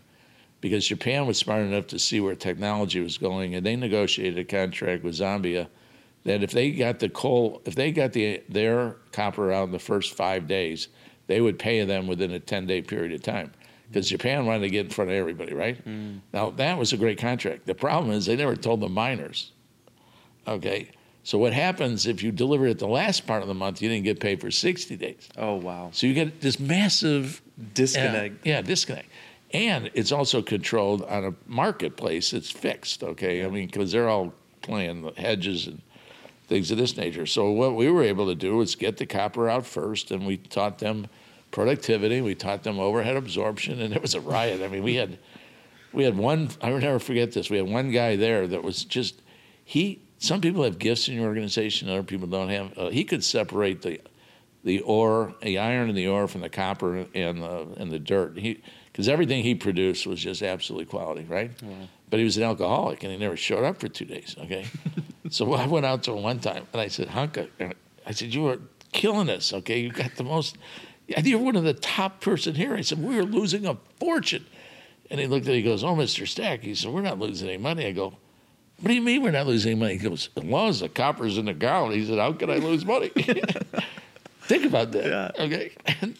[SPEAKER 1] because Japan was smart enough to see where technology was going, and they negotiated a contract with Zambia that if they got the coal, if they got the their copper out in the first five days, they would pay them within a ten day period of time. Because Japan wanted to get in front of everybody, right? Mm. Now that was a great contract. The problem is they never told the miners. Okay, so what happens if you deliver it the last part of the month, you didn't get paid for sixty days.
[SPEAKER 2] Oh wow.
[SPEAKER 1] So you get this massive
[SPEAKER 2] Disconnect.
[SPEAKER 1] yeah, yeah, disconnect. And it's also controlled on a marketplace. It's fixed, okay? I mean, because they're all playing the hedges and things of this nature. So what we were able to do was get the copper out first, and we taught them productivity. We taught them overhead absorption, and it was a riot. I mean, we had we had one. I will never forget this. We had one guy there that was just he. Some people have gifts in your organization, other people don't have. Uh, he could separate the the ore, the iron and the ore from the copper and the and the dirt. He because everything he produced was just absolutely quality, right? But he was an alcoholic and he never showed up for two days. Okay, [laughs] so I went out to him one time and I said, Hunka, I said you are killing us. Okay, you got the most. I think you're one of the top person here. I said we're losing a fortune, and he looked at. me, He goes, "Oh, Mister Stack," he said, "We're not losing any money." I go. What do you mean we're not losing any money? He goes, as long as the copper's in the ground. He said, how can I lose money? [laughs] [laughs] Think about that.
[SPEAKER 2] Yeah.
[SPEAKER 1] Okay.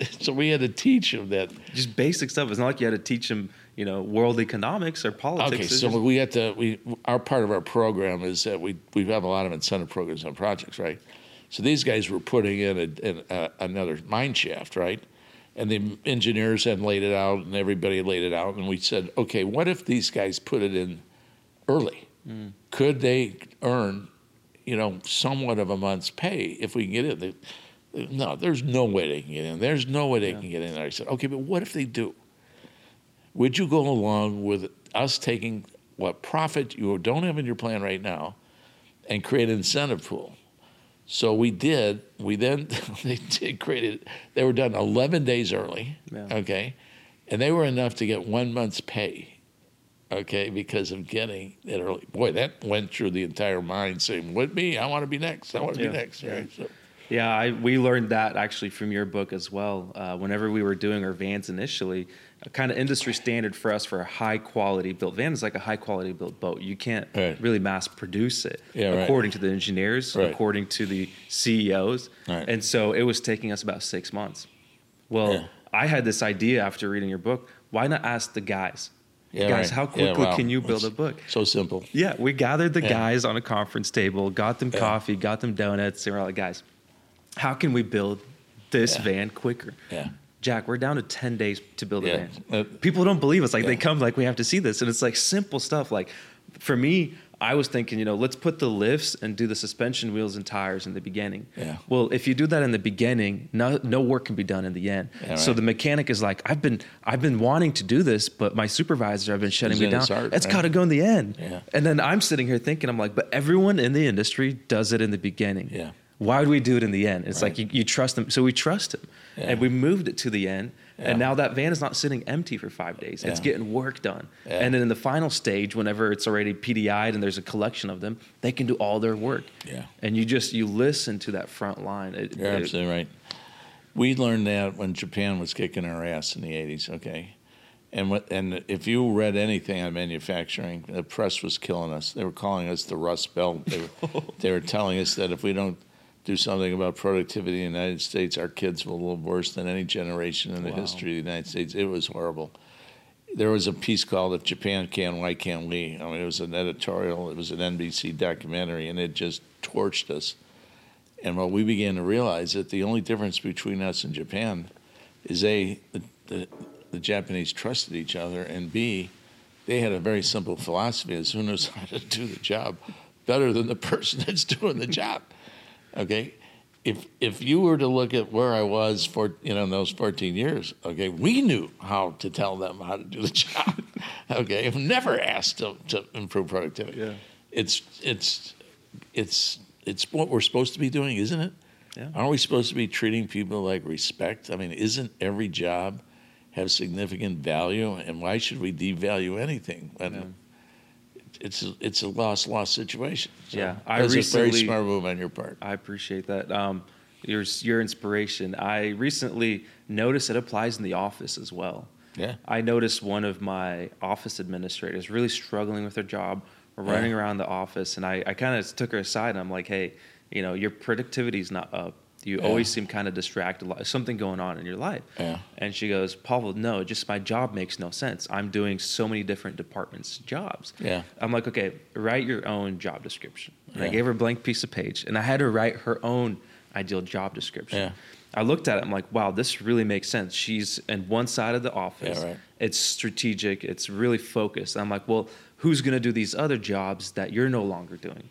[SPEAKER 1] [laughs] so we had to teach him that.
[SPEAKER 2] Just basic stuff. It's not like you had to teach them, you know, world economics or politics.
[SPEAKER 1] Okay,
[SPEAKER 2] It's
[SPEAKER 1] so
[SPEAKER 2] just-
[SPEAKER 1] we had to. We our part of our program is that we we have a lot of incentive programs on projects, right? So these guys were putting in, a, a, another mine shaft, right? And the engineers had laid it out, and everybody had laid it out, and we said, okay, what if these guys put it in early? Mm. Could they earn, you know, somewhat of a month's pay if we can get it? No, there's no way they can get in. There's no way they can get in there. I said, okay, but what if they do? Would you go along with us taking what profit you don't have in your plan right now and create an incentive pool? So we did. We then [laughs] they did created. They were done 11 days early.
[SPEAKER 2] Yeah.
[SPEAKER 1] Okay, and they were enough to get one month's pay. Okay, because of getting it early. Boy, that went through the entire mind saying, "What me? I want to be next. I want to
[SPEAKER 2] Yeah.
[SPEAKER 1] be next." Right. So,
[SPEAKER 2] Yeah, I, we learned that actually from your book as well. Uh, whenever we were doing our vans initially, a kind of industry standard for us for a high quality built van is like a high quality built boat. You can't
[SPEAKER 1] Right.
[SPEAKER 2] really mass produce it
[SPEAKER 1] Yeah, right.
[SPEAKER 2] according to the engineers,
[SPEAKER 1] Right.
[SPEAKER 2] according to the CEOs.
[SPEAKER 1] Right.
[SPEAKER 2] And so it was taking us about six months. Well,
[SPEAKER 1] Yeah.
[SPEAKER 2] I had this idea after reading your book. Why not ask the guys?
[SPEAKER 1] yeah,
[SPEAKER 2] guys,
[SPEAKER 1] right.
[SPEAKER 2] how quickly
[SPEAKER 1] wow.
[SPEAKER 2] can you build
[SPEAKER 1] It's
[SPEAKER 2] a book?
[SPEAKER 1] So simple.
[SPEAKER 2] Yeah, we gathered the guys on a conference table, got them coffee, got them donuts, and we're like, guys, how can we build this
[SPEAKER 1] Yeah.
[SPEAKER 2] van quicker?
[SPEAKER 1] Yeah.
[SPEAKER 2] Jack, we're down to 10 days to build a
[SPEAKER 1] Yeah.
[SPEAKER 2] van.
[SPEAKER 1] Uh,
[SPEAKER 2] People don't believe us. Like, they come, like, we have to see this. And it's like simple stuff. Like, for me, I was thinking, you know, let's put the lifts and do the suspension wheels and tires in the beginning.
[SPEAKER 1] Yeah.
[SPEAKER 2] Well, if you do that in the beginning, no, no work can be done in the end.
[SPEAKER 1] Yeah,
[SPEAKER 2] So the mechanic is like, I've been, I've been wanting to do this, but my supervisor have been shutting
[SPEAKER 1] He's
[SPEAKER 2] me down.
[SPEAKER 1] heart,
[SPEAKER 2] it's
[SPEAKER 1] right?
[SPEAKER 2] got to go in the end.
[SPEAKER 1] Yeah.
[SPEAKER 2] And then I'm sitting here thinking, I'm like, but everyone in the industry does it in the beginning.
[SPEAKER 1] Yeah.
[SPEAKER 2] Why would we do it in the end? It's like you, you trust them. So we trust him.
[SPEAKER 1] Yeah.
[SPEAKER 2] And we moved it to the end.
[SPEAKER 1] Yeah.
[SPEAKER 2] And now that van is not sitting empty for five days. It's getting work done.
[SPEAKER 1] Yeah.
[SPEAKER 2] And then in the final stage, whenever it's already PDI'd and there's a collection of them, they can do all their work.
[SPEAKER 1] Yeah.
[SPEAKER 2] And you just you listen to that front line. It-
[SPEAKER 1] You're
[SPEAKER 2] it-
[SPEAKER 1] absolutely right. We learned that when Japan was kicking our ass in the '80s. Okay, and what, and if you read anything on manufacturing, the press was killing us. They were calling us the Rust Belt. They were, they were telling us that if we don't do something about productivity in the United States, our kids will live worse than any generation in the
[SPEAKER 2] Wow.
[SPEAKER 1] history of the United States. It was horrible. there was a piece called "If Japan Can, Why Can't We?" I mean, it was an editorial. It was an NBC documentary, and it just torched us. And what we began to realize that the only difference between us and Japan is a the, the, the Japanese trusted each other, and b they had a very simple philosophy: as who knows how to do the job better than the person that's doing the job. Okay, if if you were to look at where I was for you know in those 14 years, okay, we knew how to tell them how to do the [laughs] job. okay, I've never asked to, to improve productivity.
[SPEAKER 2] Yeah.
[SPEAKER 1] It's it's it's it's what we're supposed to be doing, isn't it?
[SPEAKER 2] Yeah.
[SPEAKER 1] Aren't we supposed to be treating people like respect? I mean, isn't every job have significant value, and why should we devalue anything? When
[SPEAKER 2] Yeah.
[SPEAKER 1] It's a, it's a lost lost situation. So
[SPEAKER 2] Yeah, I
[SPEAKER 1] that's a very smart move on your part.
[SPEAKER 2] I appreciate that. Um, your your inspiration. I recently noticed it applies in the office as well.
[SPEAKER 1] Yeah.
[SPEAKER 2] I noticed one of my office administrators really struggling with her job, running
[SPEAKER 1] Yeah.
[SPEAKER 2] around the office, and I, I kind of took her aside and I'm like, hey, you know, your productivity's not up. You
[SPEAKER 1] Yeah.
[SPEAKER 2] always seem kind of distracted. Something going on in your life.
[SPEAKER 1] Yeah.
[SPEAKER 2] And she goes, Pavel, no, just my job makes no sense. I'm doing so many different departments' jobs.
[SPEAKER 1] Yeah.
[SPEAKER 2] I'm like, okay, write your own job description. And I gave her a blank piece of page, and I had her write her own ideal job description.
[SPEAKER 1] Yeah.
[SPEAKER 2] I looked at it. I'm like, wow, this really makes sense. She's in one side of the office.
[SPEAKER 1] Yeah, right.
[SPEAKER 2] It's strategic. It's really focused. I'm like, well, who's going to do these other jobs that you're no longer doing?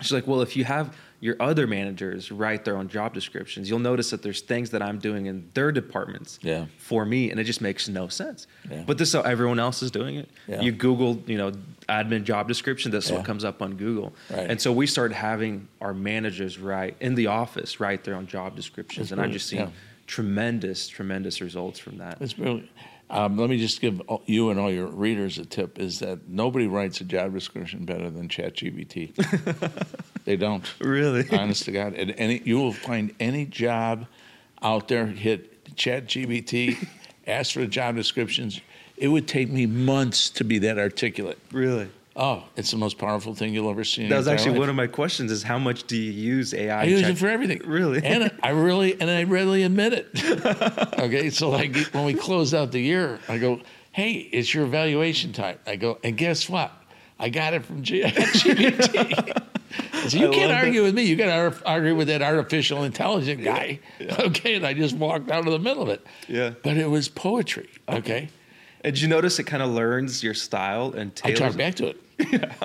[SPEAKER 2] She's like, well, if you have your other managers write their own job descriptions, you'll notice that there's things that I'm doing in their departments
[SPEAKER 1] Yeah.
[SPEAKER 2] for me, and it just makes no sense.
[SPEAKER 1] Yeah.
[SPEAKER 2] But this is how everyone else is doing it.
[SPEAKER 1] Yeah.
[SPEAKER 2] You Google, you know, admin job description. That's what comes up on Google.
[SPEAKER 1] Right.
[SPEAKER 2] And so we started having our managers write in the office write their own job descriptions,
[SPEAKER 1] That's
[SPEAKER 2] and I've just seen tremendous, tremendous results from that.
[SPEAKER 1] That's brilliant. Um, let me just give you and all your readers a tip: is that nobody writes a job description better than ChatGPT. [laughs] they don't.
[SPEAKER 2] Really?
[SPEAKER 1] Honest to God, and any you will find any job out there. Hit ChatGPT, [laughs] ask for the job descriptions. It would take me months to be that articulate.
[SPEAKER 2] Really?
[SPEAKER 1] Oh, it's the most powerful thing you'll ever see.
[SPEAKER 2] That was actually
[SPEAKER 1] life.
[SPEAKER 2] one of my questions: is how much do you use AI?
[SPEAKER 1] I use
[SPEAKER 2] check-
[SPEAKER 1] it for everything.
[SPEAKER 2] Really?
[SPEAKER 1] And I really and I readily admit it. [laughs] okay, so like when we close out the year, I go, "Hey, it's your evaluation time." I go, and guess what? I got it from G- [laughs] GPT. So you
[SPEAKER 2] I
[SPEAKER 1] can't
[SPEAKER 2] love that.
[SPEAKER 1] argue with me. You got to argue with that artificial intelligent guy. [laughs] Okay, and I just walked out of the middle of it.
[SPEAKER 2] Yeah.
[SPEAKER 1] But it was poetry. Okay.
[SPEAKER 2] And did you notice it kind of learns your style and tailors.
[SPEAKER 1] I talked back to it.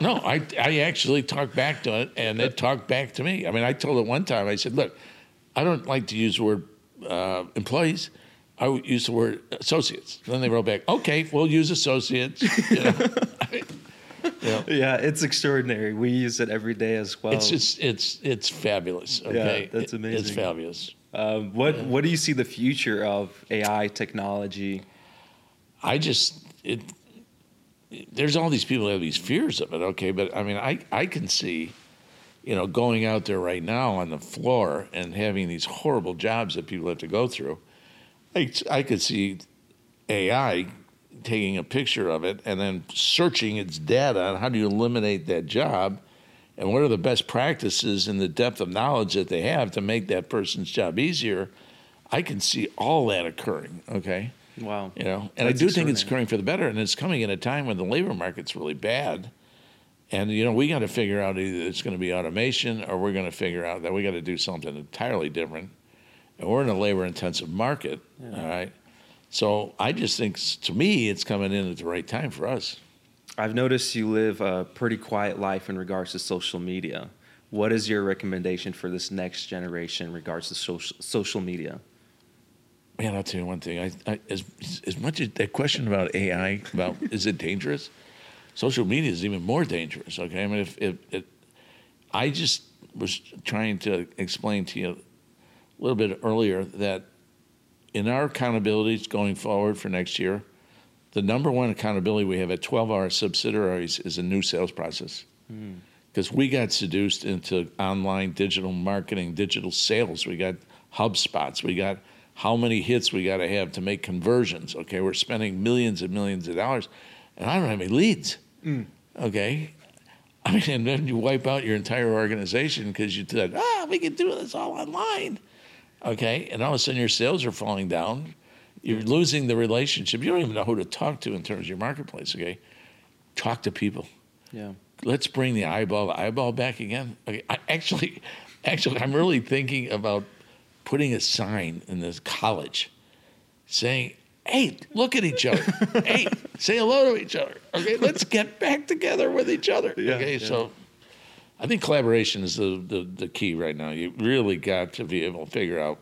[SPEAKER 1] No, I, I actually talked back to it, and it talked back to me. I mean, I told it one time. I said, "Look, I don't like to use the word uh, employees. I would use the word associates." Then they wrote back, "Okay, we'll use associates." [laughs] You know? You [laughs] know,
[SPEAKER 2] Yeah, it's extraordinary. We use it every day as well.
[SPEAKER 1] it's just it's it's fabulous. Okay,
[SPEAKER 2] that's
[SPEAKER 1] It- it's fabulous.
[SPEAKER 2] Um, what What do you see the future of AI technology?
[SPEAKER 1] I just it. There's all these people that have these fears of it. Okay, but I mean, I I can see, you know, going out there right now on the floor and having these horrible jobs that people have to go through. I I could see AI taking a picture of it and then searching its data on how do you eliminate that job and what are the best practices in the depth of knowledge that they have to make that person's job easier. I can see all that occurring. Okay.
[SPEAKER 2] Wow.
[SPEAKER 1] You know, and
[SPEAKER 2] That's
[SPEAKER 1] I do think it's
[SPEAKER 2] extraordinary.
[SPEAKER 1] occurring for the better, and it's coming at a time when the labor market's really bad. And you know, we got to figure out either it's going to be automation or we're going to figure out that we got to do something entirely different. And we're in a labor-intensive market, all right. So I just think, to me, it's coming in at the right time for us.
[SPEAKER 2] I've noticed you live a pretty quiet life in regards to social media. What is your recommendation for this next generation in regards to social social media?
[SPEAKER 1] Man, I'll tell you one thing. I, I as as much as that question about AI about is it dangerous, social media is even more dangerous. Okay, I mean, if if it, I just was trying to explain to you a little bit earlier that in our accountabilities going forward for next year, the number one accountability we have at 12 hour subsidiaries is a new sales process. Hmm. Because we got seduced into online digital marketing, digital sales. We got HubSpots. We got how many hits we got to have to make conversions. Okay, we're spending millions and millions of dollars, and I don't have any leads. Okay, I mean, and then you wipe out your entire organization because you said, ah, we can do this all online. Okay, and all of a sudden your sales are falling down. You're losing the relationship. You don't even know who to talk to in terms of your marketplace. Okay, talk to people.
[SPEAKER 2] Yeah.
[SPEAKER 1] Let's bring the eyeball to eyeball back again. Okay, I, actually, [laughs] actually, I'm really thinking about putting a sign in this college saying, "Hey, look at each other. [laughs] hey, say hello to each other. Okay, let's get back together with each other."
[SPEAKER 2] Yeah,
[SPEAKER 1] okay,
[SPEAKER 2] yeah.
[SPEAKER 1] so I think collaboration is the, the the key right now. You really got to be able to figure out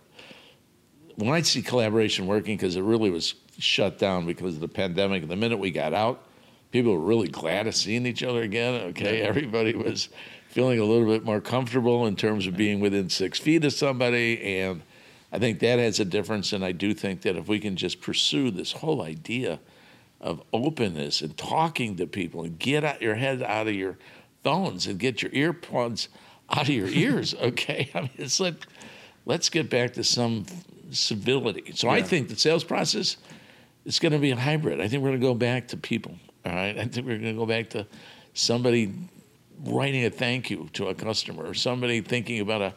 [SPEAKER 1] when I see collaboration working because it really was shut down because of the pandemic. The minute we got out, people were really glad of seeing each other again. Okay, everybody was feeling a little bit more comfortable in terms of being within six feet of somebody, and I think that has a difference. And I do think that if we can just pursue this whole idea of openness and talking to people and get out your head out of your phones and get your earpods out of your [laughs] ears, okay? I mean, it's like let's get back to some civility. So I think the sales process is going to be a hybrid. I think we're going to go back to people. All right. I think we're going to go back to somebody writing a thank you to a customer or somebody thinking about a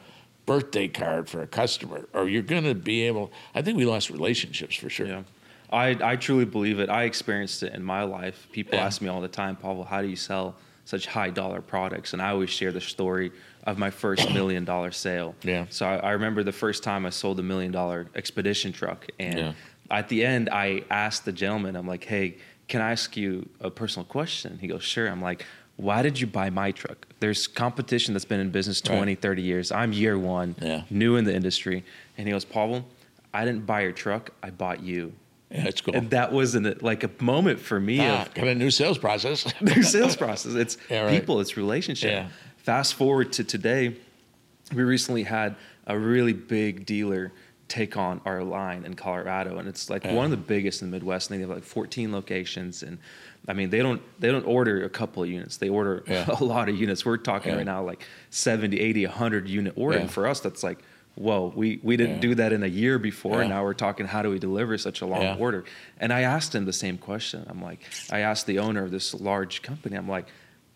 [SPEAKER 1] birthday card for a customer or you're going to be able I think we lost relationships for sure.
[SPEAKER 2] Yeah. I, I truly believe it. I experienced it in my life. People
[SPEAKER 1] Yeah.
[SPEAKER 2] ask me all the time, Pavel, how do you sell such high dollar products? And I always share the story of my first [coughs] million dollar sale.
[SPEAKER 1] Yeah.
[SPEAKER 2] So I, I remember the first time I sold a million dollar expedition truck. And
[SPEAKER 1] Yeah.
[SPEAKER 2] at the end, I asked the gentleman, I'm like, hey, can I ask you a personal question? He goes, sure. I'm like, why did you buy my truck? There's competition that's been in business 20,
[SPEAKER 1] Right.
[SPEAKER 2] 30 years. I'm year one,
[SPEAKER 1] Yeah.
[SPEAKER 2] new in the industry. And he goes, Pavel, I didn't buy your truck. I bought you.
[SPEAKER 1] Yeah, that's cool.
[SPEAKER 2] And that was an, like a moment for me
[SPEAKER 1] ah,
[SPEAKER 2] of
[SPEAKER 1] got a new sales process. [laughs]
[SPEAKER 2] new sales process. It's [laughs]
[SPEAKER 1] Yeah, right.
[SPEAKER 2] people, it's relationship.
[SPEAKER 1] Yeah.
[SPEAKER 2] Fast forward to today, we recently had a really big dealer take on our line in Colorado, and it's like
[SPEAKER 1] Yeah.
[SPEAKER 2] one of the biggest in the Midwest. And they have like 14 locations, and I mean they don't they don't order a couple of units; they order
[SPEAKER 1] Yeah. [laughs]
[SPEAKER 2] a lot of units. We're talking
[SPEAKER 1] Yeah.
[SPEAKER 2] right now like 70, 80, 100 unit order, and for us that's like. Whoa, we, we didn't do that in a year before. And now we're talking how do we deliver such a long order? And I asked him the same question. I'm like, I asked the owner of this large company, I'm like,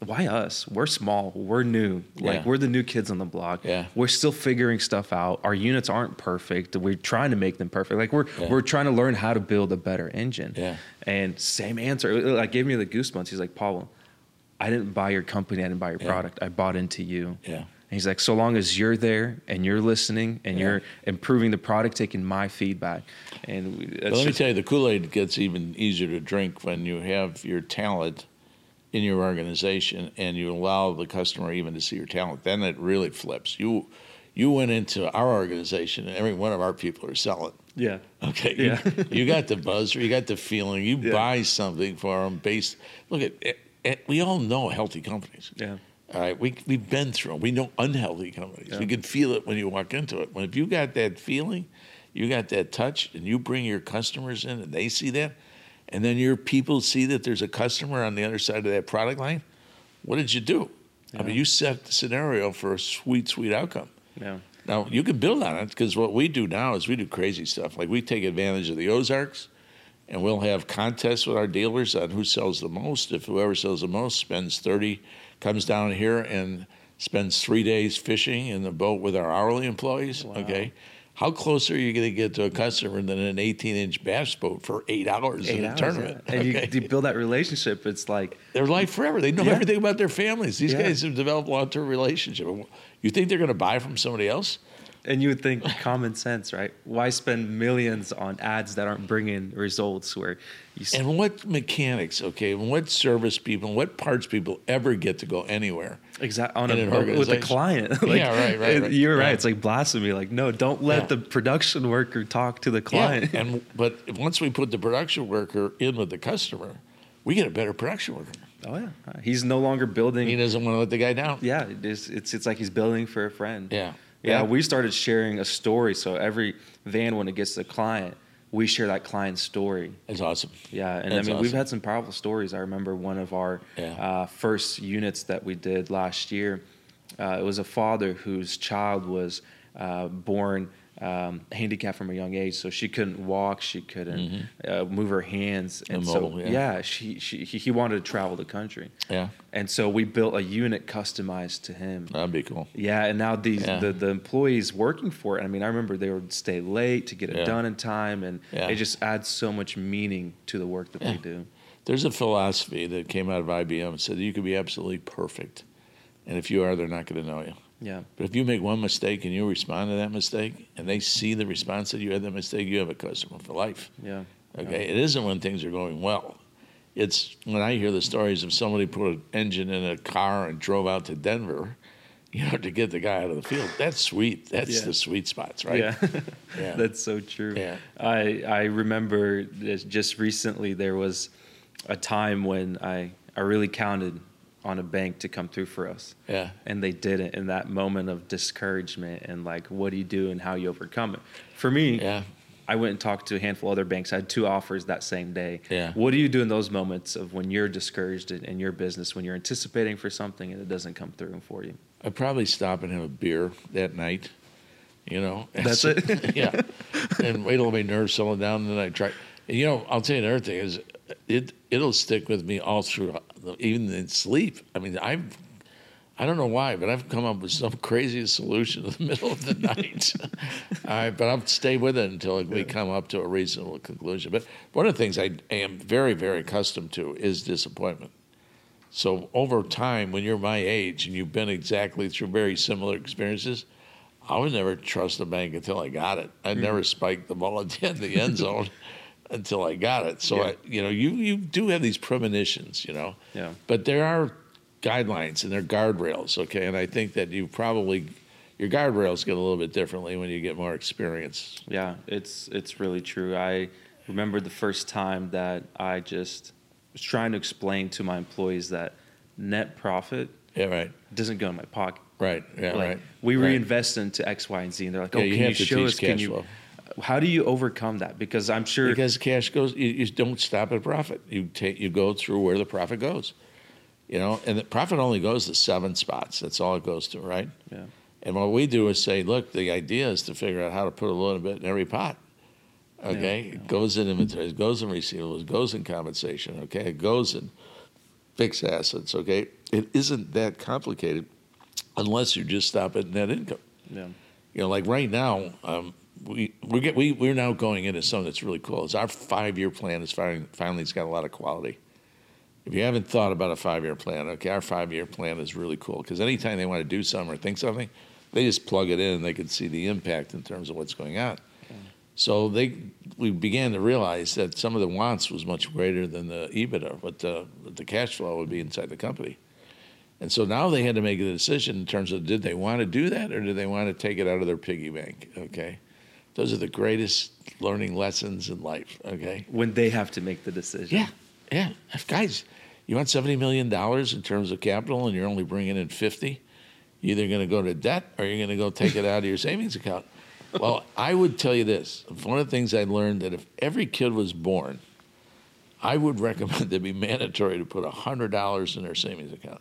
[SPEAKER 2] why us? We're small. We're new. Like
[SPEAKER 1] Yeah.
[SPEAKER 2] we're the new kids on the block.
[SPEAKER 1] Yeah.
[SPEAKER 2] We're still figuring stuff out. Our units aren't perfect. We're trying to make them perfect. Like we're
[SPEAKER 1] Yeah.
[SPEAKER 2] we're trying to learn how to build a better engine.
[SPEAKER 1] Yeah.
[SPEAKER 2] And same answer. It like gave me the goosebumps. He's like, Paul, I didn't buy your company. I didn't buy your
[SPEAKER 1] Yeah.
[SPEAKER 2] product. I bought into you.
[SPEAKER 1] Yeah.
[SPEAKER 2] And he's like, so long as you're there and you're listening and you're improving the product, taking my feedback, and we, that's
[SPEAKER 1] But let me tell you, the Kool Aid gets even easier to drink when you have your talent in your organization and you allow the customer even to see your talent. Then it really flips. You you went into our organization and every one of our people are selling.
[SPEAKER 2] yeah,
[SPEAKER 1] Okay,
[SPEAKER 2] Yeah.
[SPEAKER 1] you, you got the buzz, you got the feeling. You
[SPEAKER 2] Yeah.
[SPEAKER 1] buy something for them based. Look at, it, it, we all know healthy companies.
[SPEAKER 2] yeah,
[SPEAKER 1] All right, we we've been through them. We know unhealthy companies.
[SPEAKER 2] Yeah.
[SPEAKER 1] We can feel it when you walk into it. When if you got that feeling, you got that touch, and you bring your customers in, and they see that, and then your people see that there's a customer on the other side of that product line. What did you do? I mean, you set the scenario for a sweet, sweet outcome.
[SPEAKER 2] yeah,
[SPEAKER 1] Now you can build on it because what we do now is we do crazy stuff. Like we take advantage of the Ozarks, and we'll have contests with our dealers on who sells the most. If whoever sells the most spends thirty, comes down here and spends three days fishing in the boat with our hourly employees.
[SPEAKER 2] Wow.
[SPEAKER 1] Okay, how close are you going to get to a customer than an eighteen-inch bass boat for eight hours in a
[SPEAKER 2] hours,
[SPEAKER 1] tournament?
[SPEAKER 2] yeah. And
[SPEAKER 1] Okay?
[SPEAKER 2] you, you build that relationship. It's like
[SPEAKER 1] Their life forever. They know
[SPEAKER 2] Yeah.
[SPEAKER 1] everything about their families. These
[SPEAKER 2] Yeah.
[SPEAKER 1] guys have developed long-term relationship. You think they're going to buy from somebody else?
[SPEAKER 2] And you would think common sense, right? Why spend millions on ads that aren't bringing results? Where you s-
[SPEAKER 1] And what mechanics, okay, and what service people, and what parts people ever get to go anywhere?
[SPEAKER 2] Exactly on a,
[SPEAKER 1] an
[SPEAKER 2] with
[SPEAKER 1] organization.
[SPEAKER 2] client. [laughs] like,
[SPEAKER 1] Yeah, right, right, right.
[SPEAKER 2] You're right.
[SPEAKER 1] Yeah.
[SPEAKER 2] It's like blasphemy. Like, no, don't let
[SPEAKER 1] Yeah.
[SPEAKER 2] the production worker talk to the client.
[SPEAKER 1] Yeah, and but once we put the production worker in with the customer, we get a better production worker.
[SPEAKER 2] oh yeah, uh, he's no longer building.
[SPEAKER 1] He doesn't want to let the guy down.
[SPEAKER 2] yeah, it's, it's it's like he's building for a friend.
[SPEAKER 1] Yeah.
[SPEAKER 2] Yeah,
[SPEAKER 1] Yeah.
[SPEAKER 2] we started sharing a story. So every van, when it gets the client, we share that client's story.
[SPEAKER 1] It's awesome.
[SPEAKER 2] Yeah, and
[SPEAKER 1] That's
[SPEAKER 2] I mean we've had some powerful stories. I remember one of our
[SPEAKER 1] Yeah.
[SPEAKER 2] uh, first units that we did last year. Uh, it was a father whose child was uh, born um, handicapped from a young age, so she couldn't walk, she couldn't uh, move her hands, and so
[SPEAKER 1] Immobile,
[SPEAKER 2] yeah,
[SPEAKER 1] yeah.
[SPEAKER 2] she, she he wanted to travel the country,
[SPEAKER 1] Yeah,
[SPEAKER 2] and so we built a unit customized to him.
[SPEAKER 1] that'd be cool.
[SPEAKER 2] Yeah, and now these
[SPEAKER 1] Yeah.
[SPEAKER 2] the, the employees working for it. I mean, I remember they would stay late to get it
[SPEAKER 1] Yeah.
[SPEAKER 2] done in time, and it just adds so much meaning to the work that they do.
[SPEAKER 1] There's a philosophy that came out of IBM and said that you could be absolutely perfect, and if you are, they're not going to know you.
[SPEAKER 2] Yeah,
[SPEAKER 1] But if you make one mistake and you respond to that mistake, and they see the response that you had that mistake, you have a customer for life.
[SPEAKER 2] yeah,
[SPEAKER 1] Okay, it isn't when things are going well. It's when I hear the stories of somebody put an engine in a car and drove out to Denver, [laughs] you know, to get the guy out of the field. That's sweet. That's
[SPEAKER 2] Yeah.
[SPEAKER 1] the sweet spots, right?
[SPEAKER 2] yeah.
[SPEAKER 1] Yeah. [laughs]
[SPEAKER 2] That's so true.
[SPEAKER 1] Yeah.
[SPEAKER 2] I I remember just recently there was a time when I I really counted on a bank to come through for us.
[SPEAKER 1] Yeah.
[SPEAKER 2] And they didn't in that moment of discouragement and like what do you do and how you overcome it. For me,
[SPEAKER 1] Yeah.
[SPEAKER 2] I went and talked to a handful of other banks. I had two offers that same day.
[SPEAKER 1] Yeah.
[SPEAKER 2] What do you do in those moments of when you're discouraged in, in your business, when you're anticipating for something and it doesn't come through for you?
[SPEAKER 1] I'd probably stop and have a beer that night. You know, [laughs]
[SPEAKER 2] That's it? [laughs]
[SPEAKER 1] yeah, and wait till my nerves settle down, and then I try. And, you know, I'll tell you another thing is, it it'll stick with me all through, even in sleep. I mean, I've. I don't know why, but I've come up with some [laughs] crazy solution in the [laughs] middle of the night. [laughs] Right, but I'll stay with it until we come up to a reasonable conclusion. But one of the things I am very, very accustomed to is disappointment. So over time, when you're my age and you've been exactly through very similar experiences, I would never trust a bank until I got it. I'd never mm-hmm. spike the ball at the end zone until I got it. So
[SPEAKER 2] Yeah.
[SPEAKER 1] I, you know, you you do have these premonitions, you know.
[SPEAKER 2] Yeah.
[SPEAKER 1] But there are guidelines and there are guardrails, okay? And I think that you probably your guardrails get a little bit differently when you get more experience.
[SPEAKER 2] Yeah, it's it's really true. I remember the first time that I just was trying to explain to my employees that net profit
[SPEAKER 1] Yeah, right.
[SPEAKER 2] doesn't go in my pocket.
[SPEAKER 1] Right. Yeah,
[SPEAKER 2] Like,
[SPEAKER 1] right.
[SPEAKER 2] We
[SPEAKER 1] Right.
[SPEAKER 2] reinvest into X, Y, and Z, and they're like, "Oh,
[SPEAKER 1] Yeah, you
[SPEAKER 2] can you
[SPEAKER 1] to
[SPEAKER 2] show
[SPEAKER 1] teach
[SPEAKER 2] us? Can you?
[SPEAKER 1] flow.
[SPEAKER 2] How do you overcome that? Because I'm sure.
[SPEAKER 1] Because cash goes, you, you don't stop at profit. You take, you go through where the profit goes. You know, and the profit only goes to seven spots. That's all it goes to, right?
[SPEAKER 2] yeah,
[SPEAKER 1] And what we do is say, look, the idea is to figure out how to put a little bit in every pot. Okay,
[SPEAKER 2] Yeah.
[SPEAKER 1] it goes in inventory, it goes in receivables, it goes in compensation. Okay, it goes in fixed assets. Okay, it isn't that complicated unless you just stop at net income
[SPEAKER 2] yeah,
[SPEAKER 1] you know, like right now, um, we we get we we're now going into something that's really cool. It's our five year plan is finally finally it's got a lot of quality. If you haven't thought about a five year plan, okay, our five year plan is really cool because anytime they want to do something or think something, they just plug it in and they can see the impact in terms of what's going on. So they we began to realize that some of the wants was much greater than the EBITDA, but the, the cash flow would be inside the company. And so now they had to make a decision in terms of did they want to do that or did they want to take it out of their piggy bank? Okay. Those are the greatest learning lessons in life. Okay.
[SPEAKER 2] when they have to make the decision.
[SPEAKER 1] Yeah. Yeah. If guys, you want $70 million in terms of capital and you're only bringing in 50, you're either going to go to debt or you're going to go take it out of your savings account. Well, I would tell you this. One of the things I learned that if every kid was born, I would [laughs] recommend it be mandatory to put $100 in their savings account.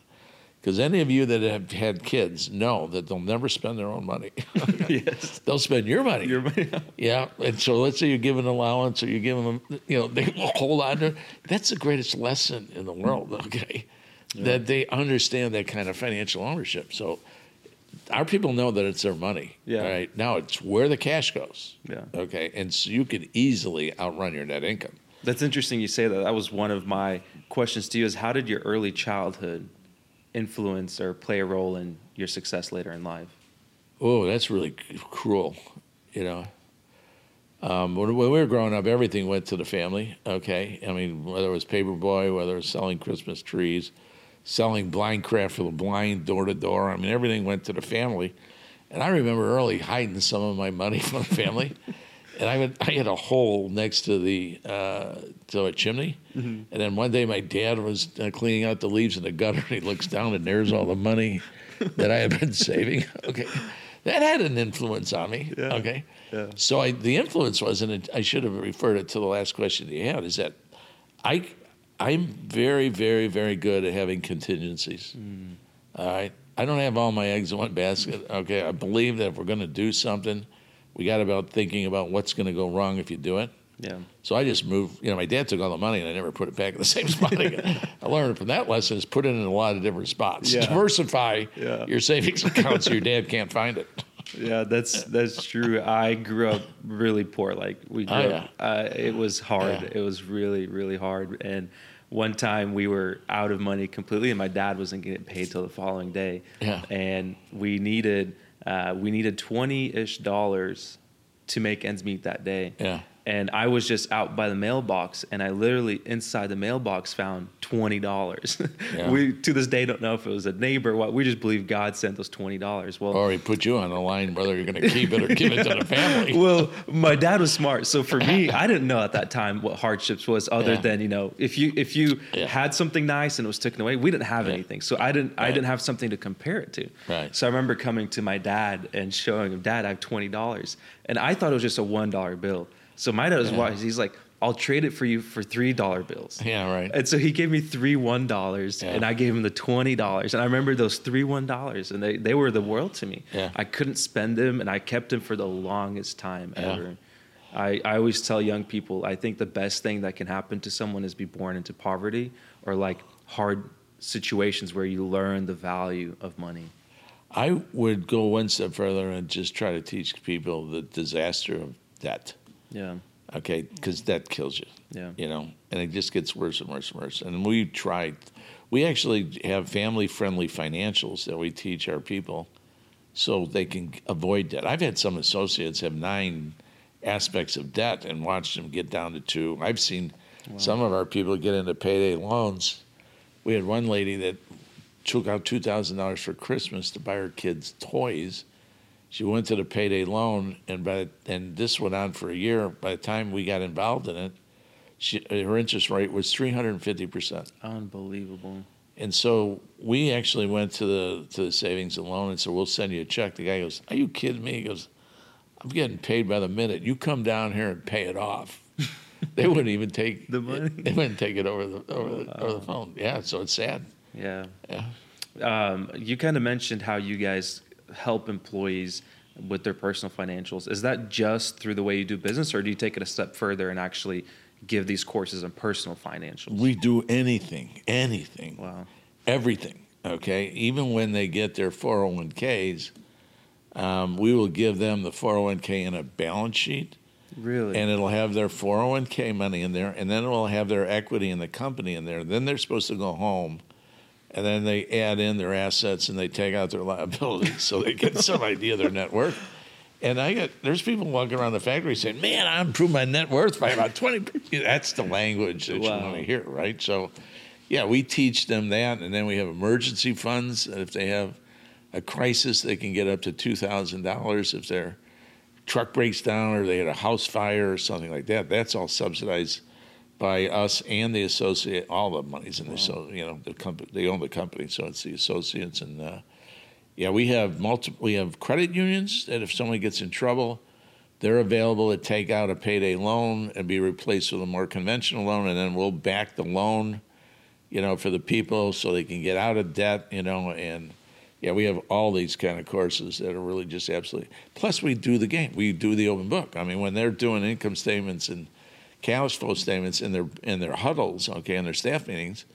[SPEAKER 1] Because any of you that have had kids know that they'll never spend their own money. [laughs] [laughs]
[SPEAKER 2] yes.
[SPEAKER 1] they'll spend your money.
[SPEAKER 2] Your money. [laughs]
[SPEAKER 1] Yeah, and so let's say you give an allowance or you give them, you know, they hold on to. it. That's the greatest lesson in the world. Mm. Okay, that they understand that kind of financial ownership. So our people know that it's their money.
[SPEAKER 2] Yeah.
[SPEAKER 1] Right now, it's where the cash goes.
[SPEAKER 2] Yeah.
[SPEAKER 1] Okay, and so you can easily outrun your net income.
[SPEAKER 2] That's interesting you say that. That was one of my questions to you is how did your early childhood influence or play a role in your success later in life?
[SPEAKER 1] Oh, that's really cruel, you know. Um, when, when we were growing up, everything went to the family. Okay, I mean, whether it was paperboy, whether it was selling Christmas trees, selling blind craft for the blind door to door. I mean, everything went to the family. And I remember early hiding some of my money [laughs] from the family. And I would, I had a hole next to the uh, to a chimney. And then one day, my dad was uh, cleaning out the leaves in the gutter, and he looks down, and there's all the money [laughs] that I had been saving. [laughs] Okay, that had an influence on me.
[SPEAKER 2] Yeah.
[SPEAKER 1] Okay,
[SPEAKER 2] Yeah.
[SPEAKER 1] so I, the influence was, and it, I should have referred it to the last question that you had, is that I, I'm very, very, very good at having contingencies. All right, I don't have all my eggs in one basket. Okay, I believe that if we're going to do something, we got about thinking about what's going to go wrong if you do it.
[SPEAKER 2] Yeah.
[SPEAKER 1] So I just moved. You know, my dad took all the money, and I never put it back in the [laughs] same spot again. I learned from that lesson is put it in a lot of different spots.
[SPEAKER 2] Yeah.
[SPEAKER 1] Diversify
[SPEAKER 2] Yeah.
[SPEAKER 1] your savings account so your dad can't find it. [laughs]
[SPEAKER 2] Yeah, that's that's true. I grew up really poor. Like we grew
[SPEAKER 1] Oh,
[SPEAKER 2] up, uh, it was hard.
[SPEAKER 1] Yeah.
[SPEAKER 2] It was really really hard. And one time we were out of money completely, and my dad wasn't getting paid till the following day.
[SPEAKER 1] Yeah.
[SPEAKER 2] And we needed uh, we needed twenty ish dollars to make ends meet that day.
[SPEAKER 1] Yeah.
[SPEAKER 2] And I was just out by the mailbox, and I literally inside the mailbox found twenty dollars.
[SPEAKER 1] Yeah. [laughs]
[SPEAKER 2] we to this day don't know if it was a neighbor. What we just believe God sent us twenty dollars. Well,
[SPEAKER 1] Or he put you on the line whether you're going to keep it or give it to the family. [laughs]
[SPEAKER 2] well, my dad was smart, so for me, [laughs] I didn't know at that time what hardships was, other
[SPEAKER 1] Yeah.
[SPEAKER 2] than you know, if you if you
[SPEAKER 1] Yeah.
[SPEAKER 2] had something nice and it was taken away, we didn't have
[SPEAKER 1] Yeah.
[SPEAKER 2] anything, so I didn't I didn't have something to compare it to.
[SPEAKER 1] Right.
[SPEAKER 2] So I remember coming to my dad and showing him, Dad, I have twenty dollars, and I thought it was just a one dollar bill. So my dad was
[SPEAKER 1] Yeah.
[SPEAKER 2] wise. He's like, I'll trade it for you for three dollar bills.
[SPEAKER 1] yeah, right.
[SPEAKER 2] And so he gave me three one dollars,
[SPEAKER 1] Yeah.
[SPEAKER 2] and I gave him the twenty dollars. And I remember those three one dollars, and they, they were the world to me.
[SPEAKER 1] Yeah.
[SPEAKER 2] I couldn't spend them, and I kept them for the longest time
[SPEAKER 1] Yeah.
[SPEAKER 2] ever. I, I always tell young people, I think the best thing that can happen to someone is be born into poverty or like hard situations where you learn the value of money.
[SPEAKER 1] I would go one step further and just try to teach people the disaster of debt.
[SPEAKER 2] Yeah,
[SPEAKER 1] Okay, because that kills you.
[SPEAKER 2] yeah,
[SPEAKER 1] you know, and it just gets worse and worse and worse. And we tried, we actually have family friendly financials that we teach our people so they can avoid debt. I've had some associates have nine aspects of debt and watched them get down to two. I've seen some of our people get into payday loans. We had one lady that took out two thousand dollars for Christmas to buy her kids toys. She went to the payday loan, and by and this went on for a year. By the time we got involved in it, she, her interest rate was three hundred and fifty percent.
[SPEAKER 2] unbelievable.
[SPEAKER 1] And so we actually went to the to the savings and loan and said, "We'll send you a check." The guy goes, "Are you kidding me?" He goes, "I'm getting paid by the minute. You come down here and pay it off." [laughs] they wouldn't even take
[SPEAKER 2] The money? [laughs]
[SPEAKER 1] They wouldn't take it over the over the, over the phone. Yeah, so it's sad.
[SPEAKER 2] Yeah.
[SPEAKER 1] Yeah.
[SPEAKER 2] Um, you kind of mentioned how you guys help employees with their personal financials. Is that just through the way you do business, or do you take it a step further and actually give these courses on personal financials?
[SPEAKER 1] We do anything, anything,
[SPEAKER 2] wow.
[SPEAKER 1] everything. Okay, even when they get their 401ks, um, we will give them the 401k in a balance sheet.
[SPEAKER 2] Really?
[SPEAKER 1] and it'll have their 401k money in there, and then it will have their equity in the company in there. Then they're supposed to go home, and then they add in their assets and they take out their [laughs] liabilities, so they get some idea of their net worth. And I get there's people walking around the factory saying, "Man, I improved my net worth by about 20." [laughs] That's the language that you
[SPEAKER 2] Wow.
[SPEAKER 1] want to hear, right? So, yeah, we teach them that, and then we have emergency funds. And if they have a crisis, they can get up to two thousand dollars if their truck breaks down or they had a house fire or something like that. That's all subsidized by us and the associate. All the money's in the so you know the company. They own the company, so it's the associates and. Uh, yeah, we have multiple. We have credit unions that if someone gets in trouble, they're available to take out a payday loan and be replaced with a more conventional loan, and then we'll back the loan, you know, for the people so they can get out of debt, you know, and yeah, we have all these kind of courses that are really just absolutely. Plus, we do the game. We do the open book. I mean, when they're doing income statements and cash flow statements in their in their huddles, okay, in their staff meetings,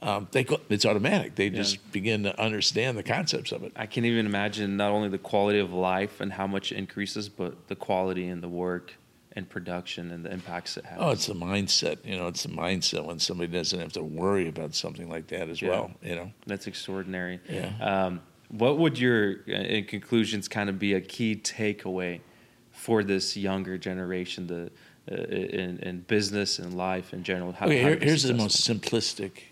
[SPEAKER 1] um, they go, it's automatic. They just begin to understand the concepts of it.
[SPEAKER 2] I can even imagine not only the quality of life and how much it increases, but the quality in the work and production and the impacts it has.
[SPEAKER 1] Oh, it's the mindset. You know, it's the mindset when somebody doesn't have to worry about something like that as
[SPEAKER 2] Yeah.
[SPEAKER 1] well. You know.
[SPEAKER 2] That's extraordinary.
[SPEAKER 1] Yeah.
[SPEAKER 2] Um, what would your, uh, in conclusions, kind of be a key takeaway for this younger generation, the Uh, in, in business and life in general? How,
[SPEAKER 1] Okay,
[SPEAKER 2] how
[SPEAKER 1] here, here's the most simplistic,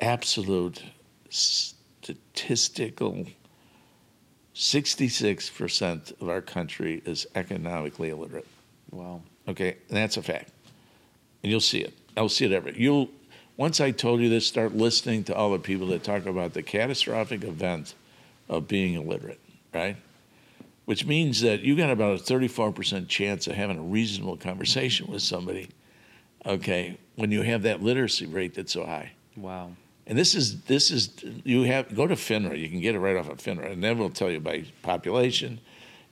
[SPEAKER 1] absolute, statistical. Sixty-six percent of our country is economically illiterate.
[SPEAKER 2] Wow.
[SPEAKER 1] Okay, and that's a fact. And you'll see it. I'll see it every. You'll once I told you this, start listening to all the people that talk about the catastrophic event of being illiterate, right? Which means that you got about a 34% chance of having a reasonable conversation with somebody, okay, when you have that literacy rate that's so high.
[SPEAKER 2] Wow.
[SPEAKER 1] And this is this is you have go to FINRA. You can get it right off of FINRA, and then we'll tell you by population,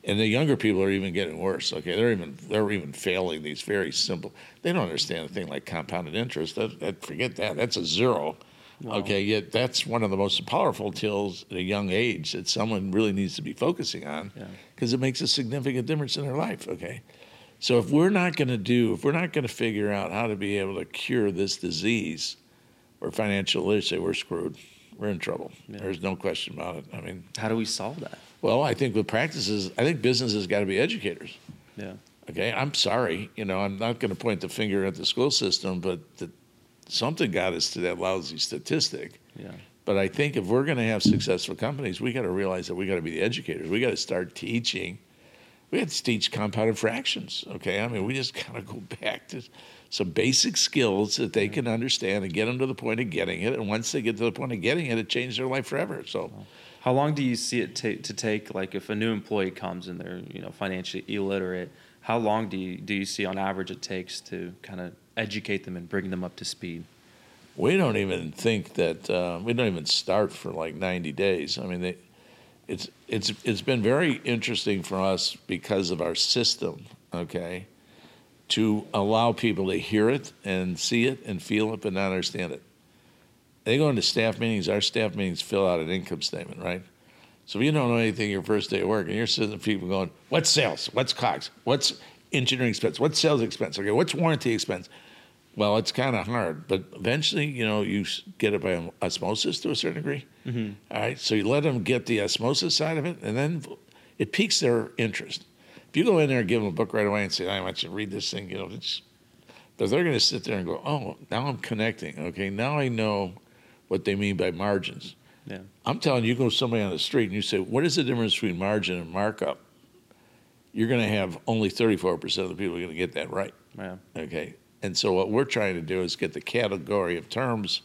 [SPEAKER 1] and the younger people are even getting worse. Okay, they're even they're even failing these very simple. They don't understand a thing like compounded interest. That, that forget that. That's a zero. Wow. Okay, yet that's one of the most powerful tools at a young age that someone really needs to be focusing on because yeah. it makes a significant difference in their life. Okay, so if we're not going to do, if we're not going to figure out how to be able to cure this disease or financial literacy, we're screwed. We're in trouble. Yeah. There's no question about it. I mean,
[SPEAKER 2] how do we solve that?
[SPEAKER 1] Well, I think with practices, I think businesses got to be educators.
[SPEAKER 2] Yeah.
[SPEAKER 1] Okay. I'm sorry. You know, I'm not going to point the finger at the school system, but the, something got us to that lousy statistic.
[SPEAKER 2] Yeah.
[SPEAKER 1] But I think if we're going to have successful companies, we got to realize that we got to be the educators. We got to start teaching. We had to teach compounded fractions. Okay. I mean, we just got to go [laughs] back to some basic skills that they can understand and get them to the point of getting it. And once they get to the point of getting it, it changes their life forever. So.
[SPEAKER 2] How long do you see it to take? Like, if a new employee comes and they're you know financially illiterate, how long do you do you see on average it takes to kind of educate them and bring them up to speed?
[SPEAKER 1] We don't even think that uh, we don't even start for like 90 days. I mean, they, it's it's it's been very interesting for us because of our system. Okay, to allow people to hear it and see it and feel it but not understand it they go into staff meetings. Our staff meetings fill out an income statement, right? So if you don't know anything your first day of work, and you're sitting with people going, "What's sales? What's COGS? What's engineering expense? What's sales expense? Okay, what's warranty expense?" Well, it's kind of hard, but eventually, you know, you get it by osmosis to a certain degree. Mm-hmm. All right, so you let them get the osmosis side of it, and then it piques their interest. If you go in there and give them a book right away and say, "I want you to read this thing," you know, it's, but they're going to sit there and go, "Oh, now I'm connecting. Okay, now I know." what they mean by margins.
[SPEAKER 2] Yeah.
[SPEAKER 1] I'm telling you, you go to somebody on the street and you say, what is the difference between margin and markup? You're going to have only 34% of the people are going to get that right.
[SPEAKER 2] Yeah.
[SPEAKER 1] Okay. And so what we're trying to do is get the category of terms,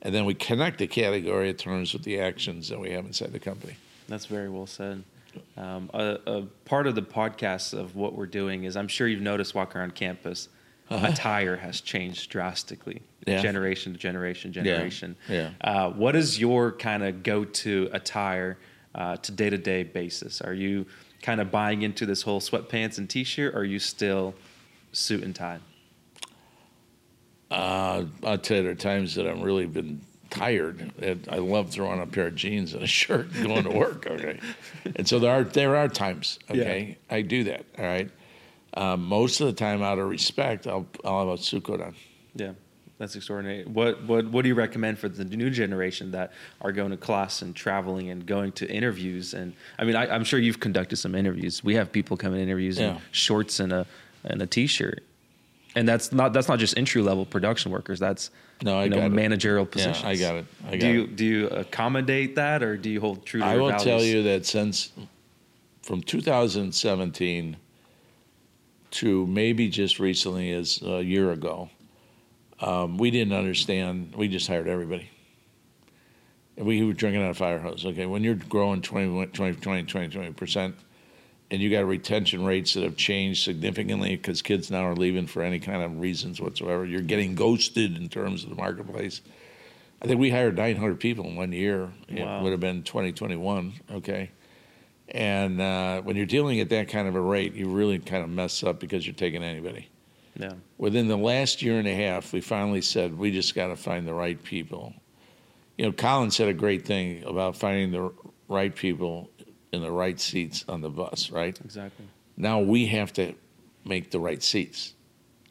[SPEAKER 1] and then we connect the category of terms with the actions that we have inside the company.
[SPEAKER 2] That's very well said. Um, a, a, part of the podcast of what we're doing is I'm sure you've noticed walking around campus, uh-huh. attire has changed drastically yeah. generation to generation generation.
[SPEAKER 1] Yeah. yeah. Uh,
[SPEAKER 2] what is your kind of go-to attire uh, to day-to-day basis? Are you kind of buying into this whole sweatpants and t-shirt, or are you still suit and tie?
[SPEAKER 1] Uh, I'll tell you, there are times that I've really been tired. And I love throwing a pair of jeans and a shirt and going to work. Okay, and so there are there are times. [laughs] Okay, yeah. I do that. All right. Um, most of the time, out of respect, I'll I'll have a on.
[SPEAKER 2] Yeah. That's extraordinary. What what what do you recommend for the new generation that are going to class and traveling and going to interviews? And I mean, I, am sure you've conducted some interviews. We have people come in interviews yeah. in shorts and a and a t-shirt, and that's not that's not just entry level production workers. That's
[SPEAKER 1] no, I
[SPEAKER 2] you
[SPEAKER 1] know,
[SPEAKER 2] managerial positions.
[SPEAKER 1] Yeah, I got it. I got
[SPEAKER 2] do you
[SPEAKER 1] it.
[SPEAKER 2] do you accommodate that, or do you hold true? to
[SPEAKER 1] I will
[SPEAKER 2] values?
[SPEAKER 1] tell you that since from 2017 to maybe just recently, as a year ago um, we didn't understand. We just hired everybody. And we were drinking out of fire hose. Okay, when you're growing 20, 20, 20, 20, 20 percent, and you got retention rates that have changed significantly because kids now are leaving for any kind of reasons whatsoever. You're getting ghosted in terms of the marketplace. I think we hired 900 people in one year. Wow. It would have been 2021. Okay. And uh, when you're dealing at that kind of a rate, you really kind of mess up because you're taking anybody.
[SPEAKER 2] Yeah.
[SPEAKER 1] Within the last year and a half, we finally said we just got to find the right people. You know, Collins said a great thing about finding the right people in the right seats on the bus, right?
[SPEAKER 2] Exactly.
[SPEAKER 1] Now we have to make the right seats.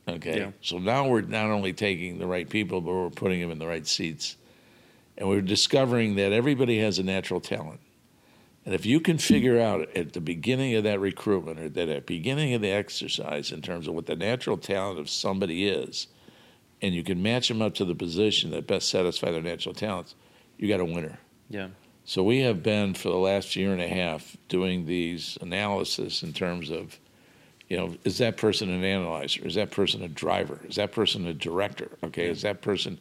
[SPEAKER 1] Okay.
[SPEAKER 2] Yeah.
[SPEAKER 1] So now we're not only taking the right people, but we're putting them in the right seats. And we're discovering that everybody has a natural talent. And if you can figure out at the beginning of that recruitment or that at the beginning of the exercise in terms of what the natural talent of somebody is, and you can match them up to the position that best satisfy their natural talents, you got a winner.
[SPEAKER 2] Yeah.
[SPEAKER 1] So we have been for the last year and a half doing these analysis in terms of, you know, is that person an analyzer? Is that person a driver? Is that person a director? Okay, is that person,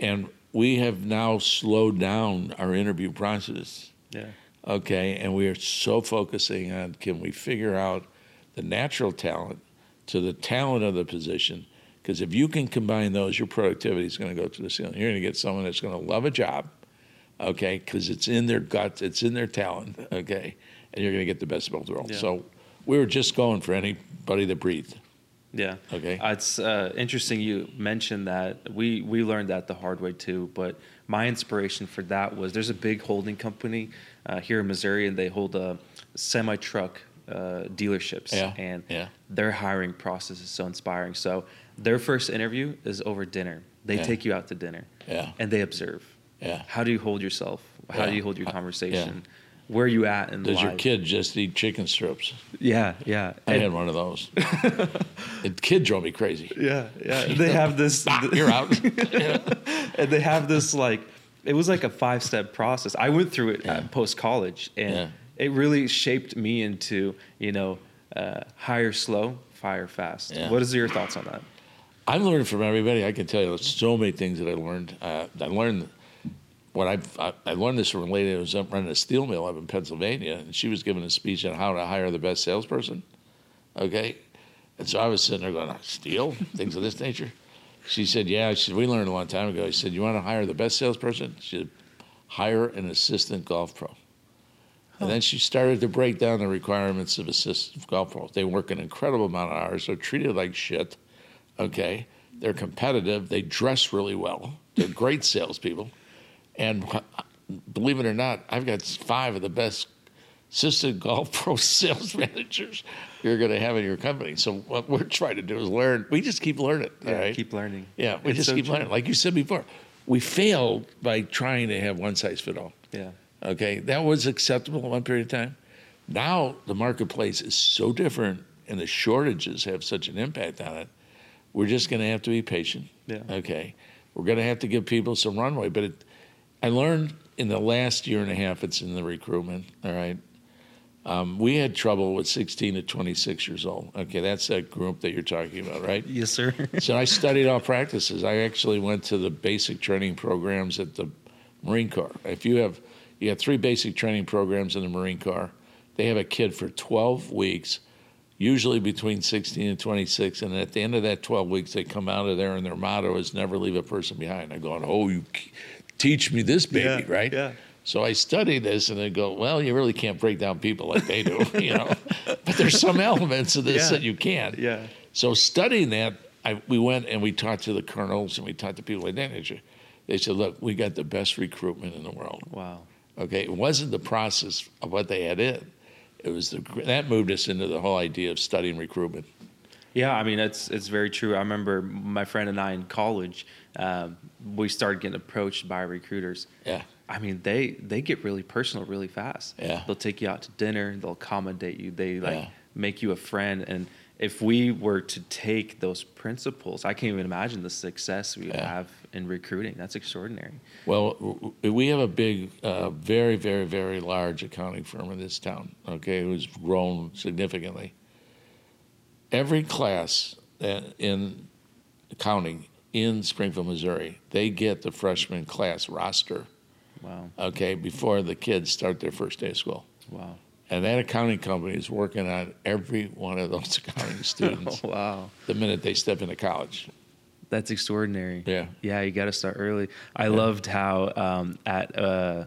[SPEAKER 1] and we have now slowed down our interview process.
[SPEAKER 2] Yeah
[SPEAKER 1] okay and we are so focusing on can we figure out the natural talent to the talent of the position because if you can combine those your productivity is going to go to the ceiling you're going to get someone that's going to love a job okay because it's in their guts it's in their talent okay and you're going to get the best of both worlds.
[SPEAKER 2] Yeah.
[SPEAKER 1] So we were just going for anybody that breathed.
[SPEAKER 2] Yeah.
[SPEAKER 1] Okay.
[SPEAKER 2] Uh, it's uh, interesting you mentioned that. We we learned that the hard way too. But my inspiration for that was there's a big holding company uh, here in Missouri, and they hold a semi truck uh, dealerships.
[SPEAKER 1] Yeah,
[SPEAKER 2] And
[SPEAKER 1] yeah.
[SPEAKER 2] their hiring process is so inspiring. So their first interview is over dinner. They
[SPEAKER 1] Yeah.
[SPEAKER 2] take you out to dinner.
[SPEAKER 1] Yeah.
[SPEAKER 2] And they observe.
[SPEAKER 1] Yeah.
[SPEAKER 2] How do you hold yourself? How do you hold your
[SPEAKER 1] How-
[SPEAKER 2] conversation? Where are you at in
[SPEAKER 1] Does your kid just eat chicken strips?
[SPEAKER 2] Yeah, yeah.
[SPEAKER 1] I
[SPEAKER 2] And-
[SPEAKER 1] had one of those. [laughs] the kid drove me crazy.
[SPEAKER 2] yeah, yeah. They have this. [laughs]
[SPEAKER 1] Ah, you're out. Yeah. [laughs]
[SPEAKER 2] and they have this like it was like a five step process. I went through it
[SPEAKER 1] Yeah.
[SPEAKER 2] post college, and
[SPEAKER 1] Yeah.
[SPEAKER 2] it really shaped me into you know uh, hire slow, fire fast.
[SPEAKER 1] Yeah.
[SPEAKER 2] What is your thoughts on that?
[SPEAKER 1] I learned from everybody. I can tell you there's so many things that I learned. Uh, I learned what I, I I learned this from a lady that was running a steel mill up in Pennsylvania, and she was giving a speech on how to hire the best salesperson. Okay, and so I was sitting there going, "Oh, "Steel, things of this nature." She said, "Yeah." She said, "We learned a long time ago." She said, "You want to hire the best salesperson?" She said, "Hire an assistant golf pro." And then she started to break down the requirements of assistant golf pros. They work an incredible amount of hours. They're treated like shit. Okay, they're competitive. They dress really well. They're great salespeople. And believe it or not, I've got five of the best assistant golf [laughs] pro sales managers you're going to have in your company. So what we're trying to do is learn. We just keep learning. all right?
[SPEAKER 2] Keep learning.
[SPEAKER 1] Yeah, we
[SPEAKER 2] It's
[SPEAKER 1] just
[SPEAKER 2] so
[SPEAKER 1] keep
[SPEAKER 2] true.
[SPEAKER 1] learning. Like you said before, we failed by trying to have one size fit all.
[SPEAKER 2] Yeah.
[SPEAKER 1] Okay, that was acceptable at one period of time. Now the marketplace is so different, and the shortages have such an impact on it. We're just going to have to be patient.
[SPEAKER 2] Yeah.
[SPEAKER 1] Okay, we're going to have to give people some runway. But it, I learned in the last year and a half, it's in the recruitment. All right, um, we had trouble with 16 to 26 years old. Okay, that's that group that you're talking about, right?
[SPEAKER 2] Yes, sir. [laughs]
[SPEAKER 1] so I studied all practices. I actually went to the basic training programs at the Marine Corps. If you have you have three basic training programs in the Marine Corps, they have a kid for 12 weeks, usually between 16 and 26, and at the end of that 12 weeks, they come out of there and their motto is never leave a person behind. I'm going, oh, you teach me this, baby,
[SPEAKER 2] Yeah,
[SPEAKER 1] right?
[SPEAKER 2] yeah.
[SPEAKER 1] So I study this and I go, well, you really can't break down people like they do, [laughs] you know. But there's some [laughs] elements of this
[SPEAKER 2] Yeah.
[SPEAKER 1] that you can.
[SPEAKER 2] Yeah.
[SPEAKER 1] So studying that, I, we went and we talked to the colonels and we talked to people like that. They said, "Look, we got the best recruitment in the world."
[SPEAKER 2] Wow.
[SPEAKER 1] Okay, it wasn't the process of what they had in; it was the that moved us into the whole idea of studying recruitment.
[SPEAKER 2] Yeah, I mean it's it's very true. I remember my friend and I in college, um, we started getting approached by recruiters.
[SPEAKER 1] Yeah,
[SPEAKER 2] I mean they they get really personal really fast.
[SPEAKER 1] Yeah.
[SPEAKER 2] they'll take you out to dinner. They'll accommodate you. They like
[SPEAKER 1] Yeah.
[SPEAKER 2] make you a friend. And if we were to take those principles, I can't even imagine the success we would
[SPEAKER 1] Yeah.
[SPEAKER 2] have in recruiting. That's extraordinary.
[SPEAKER 1] Well, we have a big, uh, very, very, very large accounting firm in this town, okay, who's grown significantly. Every class in accounting in Springfield, Missouri, they get the freshman class roster,
[SPEAKER 2] Wow,
[SPEAKER 1] okay, before the kids start their first day of school.
[SPEAKER 2] wow,
[SPEAKER 1] And that accounting company is working on every one of those [laughs] accounting students [laughs]
[SPEAKER 2] wow.
[SPEAKER 1] the minute they step into college.
[SPEAKER 2] That's extraordinary.
[SPEAKER 1] Yeah.
[SPEAKER 2] Yeah, you got to start early. I loved how um, at uh,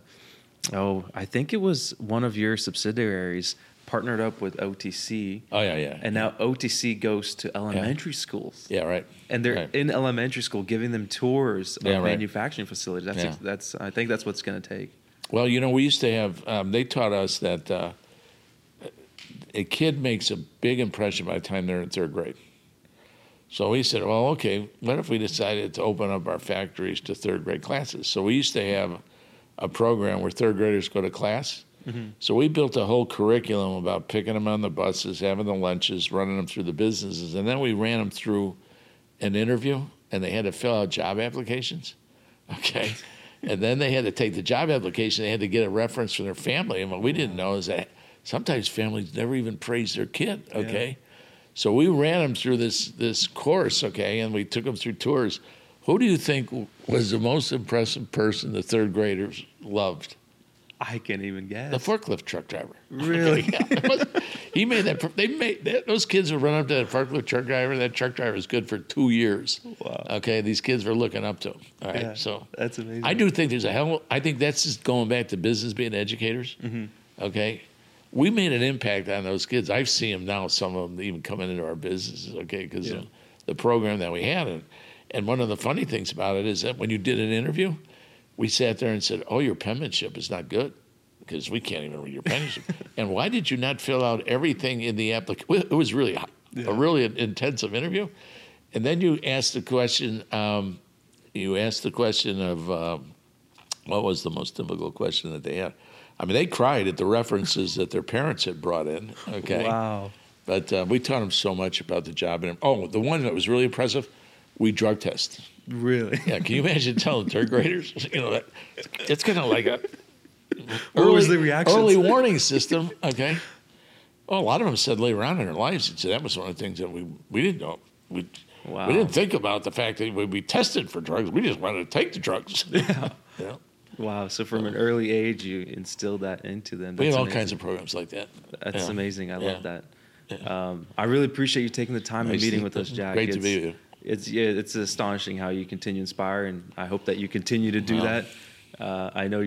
[SPEAKER 2] oh, I think it was one of your subsidiaries partnered up with OTC,
[SPEAKER 1] Oh, yeah, yeah.
[SPEAKER 2] and now OTC goes to elementary schools,
[SPEAKER 1] yeah, right.
[SPEAKER 2] and they're
[SPEAKER 1] Right.
[SPEAKER 2] in elementary school giving them tours of
[SPEAKER 1] Yeah, right.
[SPEAKER 2] manufacturing facilities. That's
[SPEAKER 1] Yeah.
[SPEAKER 2] that's I think that's what's going to take.
[SPEAKER 1] Well, you know, we used to have, um, they taught us that uh, a kid makes a big impression by the time they're in third grade. So we said, well, okay, what if we decided to open up our factories to third grade classes? So we used to have a program where third graders go to class. So we built a whole curriculum about picking them on the buses, having the lunches, running them through the businesses, and then we ran them through an interview, and they had to fill out job applications. [laughs] Okay. And then they had to take the job application, they had to get a reference from their family. And what we didn't know is that sometimes families never even praise their kid. Okay. So we ran them through this this course, okay, and we took them through tours. Who do you think was the most impressive person the third graders loved?
[SPEAKER 2] I can't even guess.
[SPEAKER 1] The forklift truck driver. [laughs]
[SPEAKER 2] Really?
[SPEAKER 1] Yeah, he made that. They made that, those kids would run up to that forklift truck driver. That truck driver was good for two years.
[SPEAKER 2] Wow.
[SPEAKER 1] Okay, these kids were looking up to him. All right,
[SPEAKER 2] Yeah,
[SPEAKER 1] so
[SPEAKER 2] that's amazing.
[SPEAKER 1] I do think there's a hell. I think that's just going back to business being educators.
[SPEAKER 2] Mm-hmm.
[SPEAKER 1] Okay, we made an impact on those kids. I've seen them now. Some of them even coming into our businesses. Okay, because
[SPEAKER 2] Yeah.
[SPEAKER 1] of the program that we had, and, and one of the funny things about it is that when you did an interview, we sat there and said, "Oh, your penmanship is not good." Because we can't even read your penmanship. [laughs] and why did you not fill out everything in the application? It was really a really intensive interview. And then you asked the question. Um, you asked the question of um, what was the most difficult question that they had. I mean, they cried at the references that their parents had brought in. Okay,
[SPEAKER 2] Wow.
[SPEAKER 1] but uh, we taught them so much about the job. And oh, the one that was really impressive, we drug test.
[SPEAKER 2] Really?
[SPEAKER 1] Yeah, can you imagine telling third graders? [laughs] You know, that it's kind of like a
[SPEAKER 2] What was the reaction?
[SPEAKER 1] Early warning system. Okay. Well, a lot of them said later on in their lives, so that was one of the things that we we didn't know. We
[SPEAKER 2] Wow.
[SPEAKER 1] we didn't think about the fact that we, we tested for drugs. We just wanted to take the drugs. [laughs] Yeah. yeah.
[SPEAKER 2] Wow. So from an early age, you instilled that into them.
[SPEAKER 1] We had all
[SPEAKER 2] amazing.
[SPEAKER 1] kinds of programs like that.
[SPEAKER 2] That's
[SPEAKER 1] Yeah.
[SPEAKER 2] amazing. I
[SPEAKER 1] Yeah.
[SPEAKER 2] love that. Um, I really appreciate you taking the time
[SPEAKER 1] Nice
[SPEAKER 2] and meeting with us, Jack.
[SPEAKER 1] great to be you.
[SPEAKER 2] It's yeah, it's astonishing how you continue to inspire, and I hope that you continue to do
[SPEAKER 1] Wow.
[SPEAKER 2] that. Uh, I know